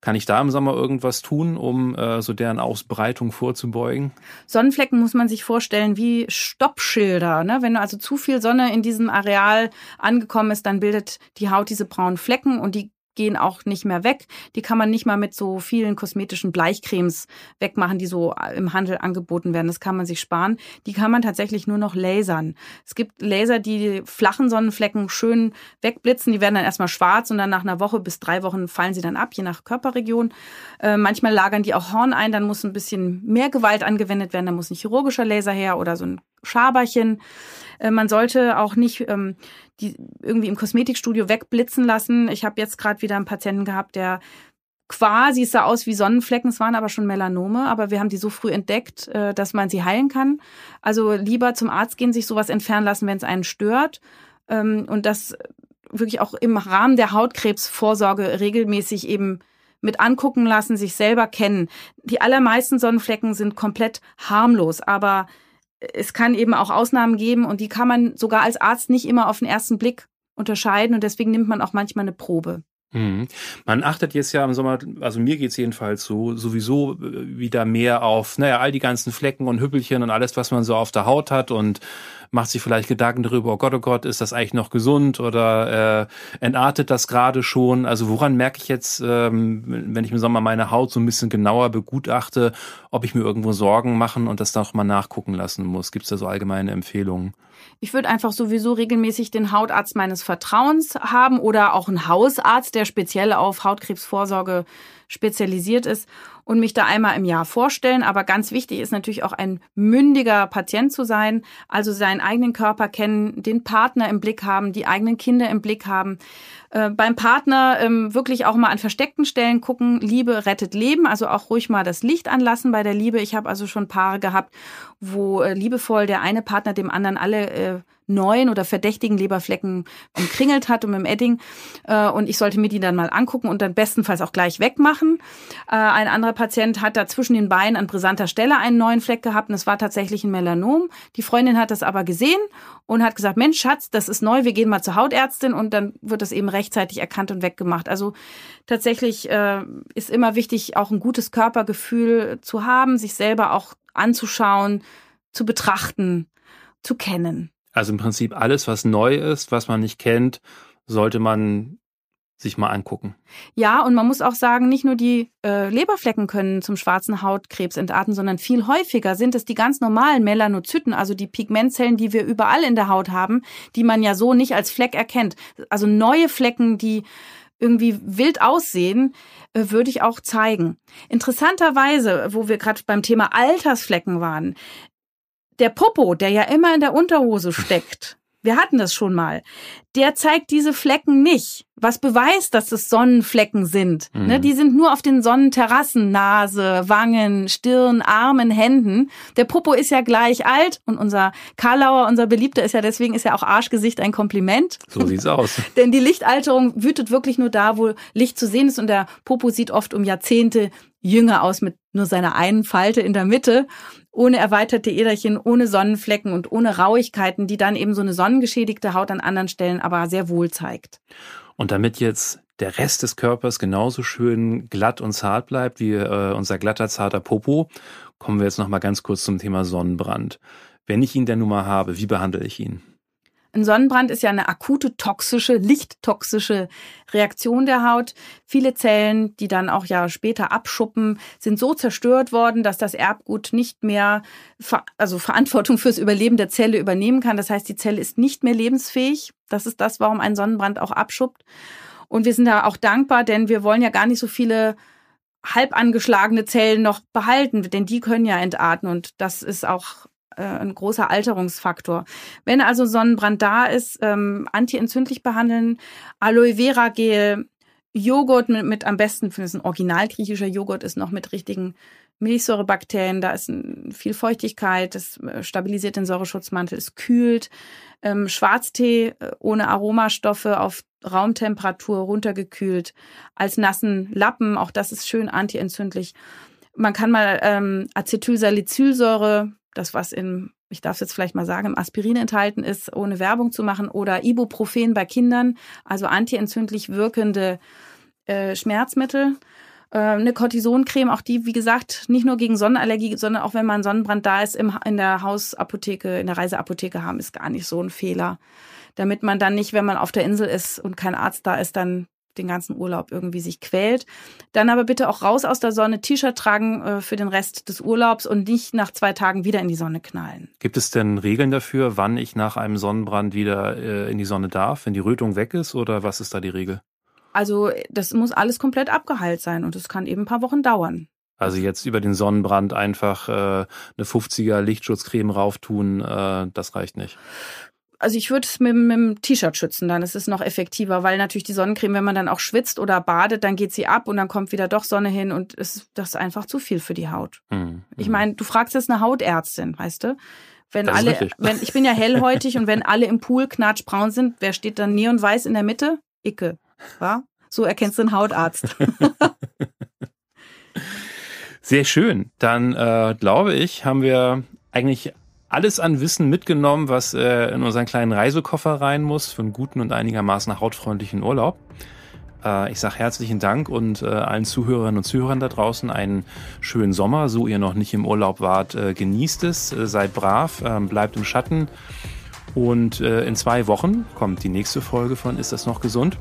[SPEAKER 1] kann ich da im Sommer irgendwas tun, um äh, so deren Ausbreitung vorzubeugen?
[SPEAKER 2] Sonnenflecken muss man sich vorstellen wie Stoppschilder. Ne? Wenn also zu viel Sonne in diesem Areal angekommen ist, dann bildet die Haut diese braunen Flecken und die gehen auch nicht mehr weg. Die kann man nicht mal mit so vielen kosmetischen Bleichcremes wegmachen, die so im Handel angeboten werden. Das kann man sich sparen. Die kann man tatsächlich nur noch lasern. Es gibt Laser, die, die flachen Sonnenflecken schön wegblitzen. Die werden dann erstmal schwarz und dann nach einer Woche bis drei Wochen fallen sie dann ab, je nach Körperregion. Äh, manchmal lagern die auch Horn ein, dann muss ein bisschen mehr Gewalt angewendet werden. Da muss ein chirurgischer Laser her oder so ein Schaberchen. Äh, man sollte auch nicht ähm, die irgendwie im Kosmetikstudio wegblitzen lassen. Ich habe jetzt gerade wieder einen Patienten gehabt, der quasi sah aus wie Sonnenflecken, es waren aber schon Melanome, aber wir haben die so früh entdeckt, äh, dass man sie heilen kann. Also lieber zum Arzt gehen, sich sowas entfernen lassen, wenn es einen stört. Ähm, und das wirklich auch im Rahmen der Hautkrebsvorsorge regelmäßig eben mit angucken lassen, sich selber kennen. Die allermeisten Sonnenflecken sind komplett harmlos, aber es kann eben auch Ausnahmen geben und die kann man sogar als Arzt nicht immer auf den ersten Blick unterscheiden und deswegen nimmt man auch manchmal eine Probe.
[SPEAKER 1] Mhm. Man achtet jetzt ja im Sommer, also mir geht's jedenfalls so, sowieso äh, wieder mehr auf, naja, all die ganzen Flecken und Hüppelchen und alles, was man so auf der Haut hat und macht sich vielleicht Gedanken darüber, oh Gott, oh Gott, ist das eigentlich noch gesund oder äh, entartet das gerade schon? Also woran merke ich jetzt, ähm, wenn ich im Sommer meine Haut so ein bisschen genauer begutachte, ob ich mir irgendwo Sorgen machen und das dann mal nachgucken lassen muss? Gibt es da so allgemeine Empfehlungen?
[SPEAKER 2] Ich würde einfach sowieso regelmäßig den Hautarzt meines Vertrauens haben oder auch einen Hausarzt, der speziell auf Hautkrebsvorsorge spezialisiert ist und mich da einmal im Jahr vorstellen. Aber ganz wichtig ist natürlich auch ein mündiger Patient zu sein, also seinen eigenen Körper kennen, den Partner im Blick haben, die eigenen Kinder im Blick haben. Äh, beim Partner ähm, wirklich auch mal an versteckten Stellen gucken. Liebe rettet Leben, also auch ruhig mal das Licht anlassen bei der Liebe. Ich habe also schon Paare gehabt, wo äh, liebevoll der eine Partner dem anderen alle äh, neuen oder verdächtigen Leberflecken umkringelt hat und mit dem Edding. Äh, und ich sollte mir die dann mal angucken und dann bestenfalls auch gleich wegmachen. Äh, ein anderer Patient hat da zwischen den Beinen an brisanter Stelle einen neuen Fleck gehabt und es war tatsächlich ein Melanom. Die Freundin hat das aber gesehen und hat gesagt, Mensch, Schatz, das ist neu, wir gehen mal zur Hautärztin und dann wird das eben rechtzeitig erkannt und weggemacht. Also tatsächlich äh, ist immer wichtig, auch ein gutes Körpergefühl zu haben, sich selber auch anzuschauen, zu betrachten, zu kennen.
[SPEAKER 1] Also im Prinzip alles, was neu ist, was man nicht kennt, sollte man sich mal angucken.
[SPEAKER 2] Ja, und man muss auch sagen, nicht nur die äh, Leberflecken können zum schwarzen Hautkrebs entarten, sondern viel häufiger sind es die ganz normalen Melanozyten, also die Pigmentzellen, die wir überall in der Haut haben, die man ja so nicht als Fleck erkennt. Also neue Flecken, die irgendwie wild aussehen, äh, würde ich auch zeigen. Interessanterweise, wo wir gerade beim Thema Altersflecken waren, der Popo, der ja immer in der Unterhose steckt, wir hatten das schon mal, der zeigt diese Flecken nicht. Was beweist, dass es Sonnenflecken sind. Mhm. Ne, die sind nur auf den Sonnenterrassen, Nase, Wangen, Stirn, Armen, Händen. Der Popo ist ja gleich alt und unser Karlauer, unser Beliebter ist ja deswegen ist ja auch Arschgesicht ein Kompliment.
[SPEAKER 1] So sieht's aus.
[SPEAKER 2] Denn die Lichtalterung wütet wirklich nur da, wo Licht zu sehen ist und der Popo sieht oft um Jahrzehnte jünger aus mit nur seiner einen Falte in der Mitte ohne erweiterte Äderchen, ohne Sonnenflecken und ohne Rauigkeiten, die dann eben so eine sonnengeschädigte Haut an anderen Stellen aber sehr wohl zeigt.
[SPEAKER 1] Und damit jetzt der Rest des Körpers genauso schön glatt und zart bleibt wie äh, unser glatter, zarter Popo, kommen wir jetzt noch mal ganz kurz zum Thema Sonnenbrand. Wenn ich ihn denn nun mal habe, wie behandle ich ihn?
[SPEAKER 2] Ein Sonnenbrand ist ja eine akute toxische, lichttoxische Reaktion der Haut. Viele Zellen, die dann auch ja später abschuppen, sind so zerstört worden, dass das Erbgut nicht mehr, also Verantwortung fürs Überleben der Zelle übernehmen kann. Das heißt, die Zelle ist nicht mehr lebensfähig. Das ist das, warum ein Sonnenbrand auch abschuppt. Und wir sind da auch dankbar, denn wir wollen ja gar nicht so viele halb angeschlagene Zellen noch behalten, denn die können ja entarten und das ist auch äh, ein großer Alterungsfaktor. Wenn also Sonnenbrand da ist, ähm, antientzündlich behandeln, Aloe Vera Gel, Joghurt mit, mit am besten, wenn es ein original griechischer Joghurt ist, noch mit richtigen Milchsäurebakterien, da ist viel Feuchtigkeit, das äh, stabilisiert den Säureschutzmantel, es kühlt. Ähm, Schwarztee äh, ohne Aromastoffe auf Raumtemperatur runtergekühlt, als nassen Lappen, auch das ist schön antientzündlich. Man kann mal ähm, Acetylsalicylsäure das, was in, ich darf es jetzt vielleicht mal sagen, im Aspirin enthalten ist, ohne Werbung zu machen, oder Ibuprofen bei Kindern, also antientzündlich wirkende äh, Schmerzmittel. Äh, eine Cortisoncreme, auch die, wie gesagt, nicht nur gegen Sonnenallergie, sondern auch wenn man Sonnenbrand da ist, im, in der Hausapotheke, in der Reiseapotheke haben, ist gar nicht so ein Fehler. Damit man dann nicht, wenn man auf der Insel ist und kein Arzt da ist, dann den ganzen Urlaub irgendwie sich quält. Dann aber bitte auch raus aus der Sonne, T-Shirt tragen äh, für den Rest des Urlaubs und nicht nach zwei Tagen wieder in die Sonne knallen.
[SPEAKER 1] Gibt es denn Regeln dafür, wann ich nach einem Sonnenbrand wieder äh, in die Sonne darf, wenn die Rötung weg ist oder was ist da die Regel?
[SPEAKER 2] Also das muss alles komplett abgeheilt sein und es kann eben ein paar Wochen dauern.
[SPEAKER 1] Also jetzt über den Sonnenbrand einfach äh, eine 50er Lichtschutzcreme rauftun, äh, das reicht nicht
[SPEAKER 2] also ich würde es mit, mit dem T-Shirt schützen, dann ist es noch effektiver, weil natürlich die Sonnencreme, wenn man dann auch schwitzt oder badet, dann geht sie ab und dann kommt wieder doch Sonne hin und ist, das ist einfach zu viel für die Haut. Mhm. Ich meine, du fragst jetzt eine Hautärztin, weißt du? Wenn das alle, wenn ich bin ja hellhäutig und wenn alle im Pool knatschbraun sind, wer steht dann neonweiß in der Mitte? Icke. Ja? So erkennst du einen Hautarzt.
[SPEAKER 1] Sehr schön. Dann äh, glaube ich, haben wir eigentlich alles an Wissen mitgenommen, was äh, in unseren kleinen Reisekoffer rein muss für einen guten und einigermaßen hautfreundlichen Urlaub. Äh, ich sage herzlichen Dank und äh, allen Zuhörerinnen und Zuhörern da draußen einen schönen Sommer. So ihr noch nicht im Urlaub wart, äh, genießt es, äh, seid brav, äh, bleibt im Schatten. Und äh, in zwei Wochen kommt die nächste Folge von Ist das noch gesund?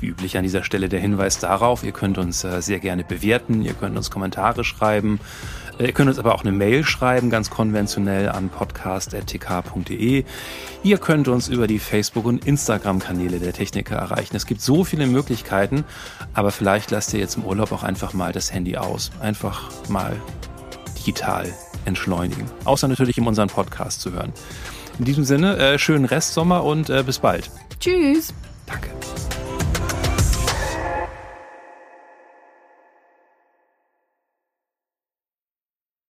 [SPEAKER 1] Wie üblich an dieser Stelle der Hinweis darauf, ihr könnt uns sehr gerne bewerten, ihr könnt uns Kommentare schreiben, ihr könnt uns aber auch eine Mail schreiben, ganz konventionell an podcast.tk.de. Ihr könnt uns über die Facebook- und Instagram-Kanäle der Techniker erreichen. Es gibt so viele Möglichkeiten, aber vielleicht lasst ihr jetzt im Urlaub auch einfach mal das Handy aus. Einfach mal digital entschleunigen. Außer natürlich in unseren Podcast zu hören. In diesem Sinne, äh, schönen Restsommer und äh, bis bald.
[SPEAKER 2] Tschüss.
[SPEAKER 1] Danke.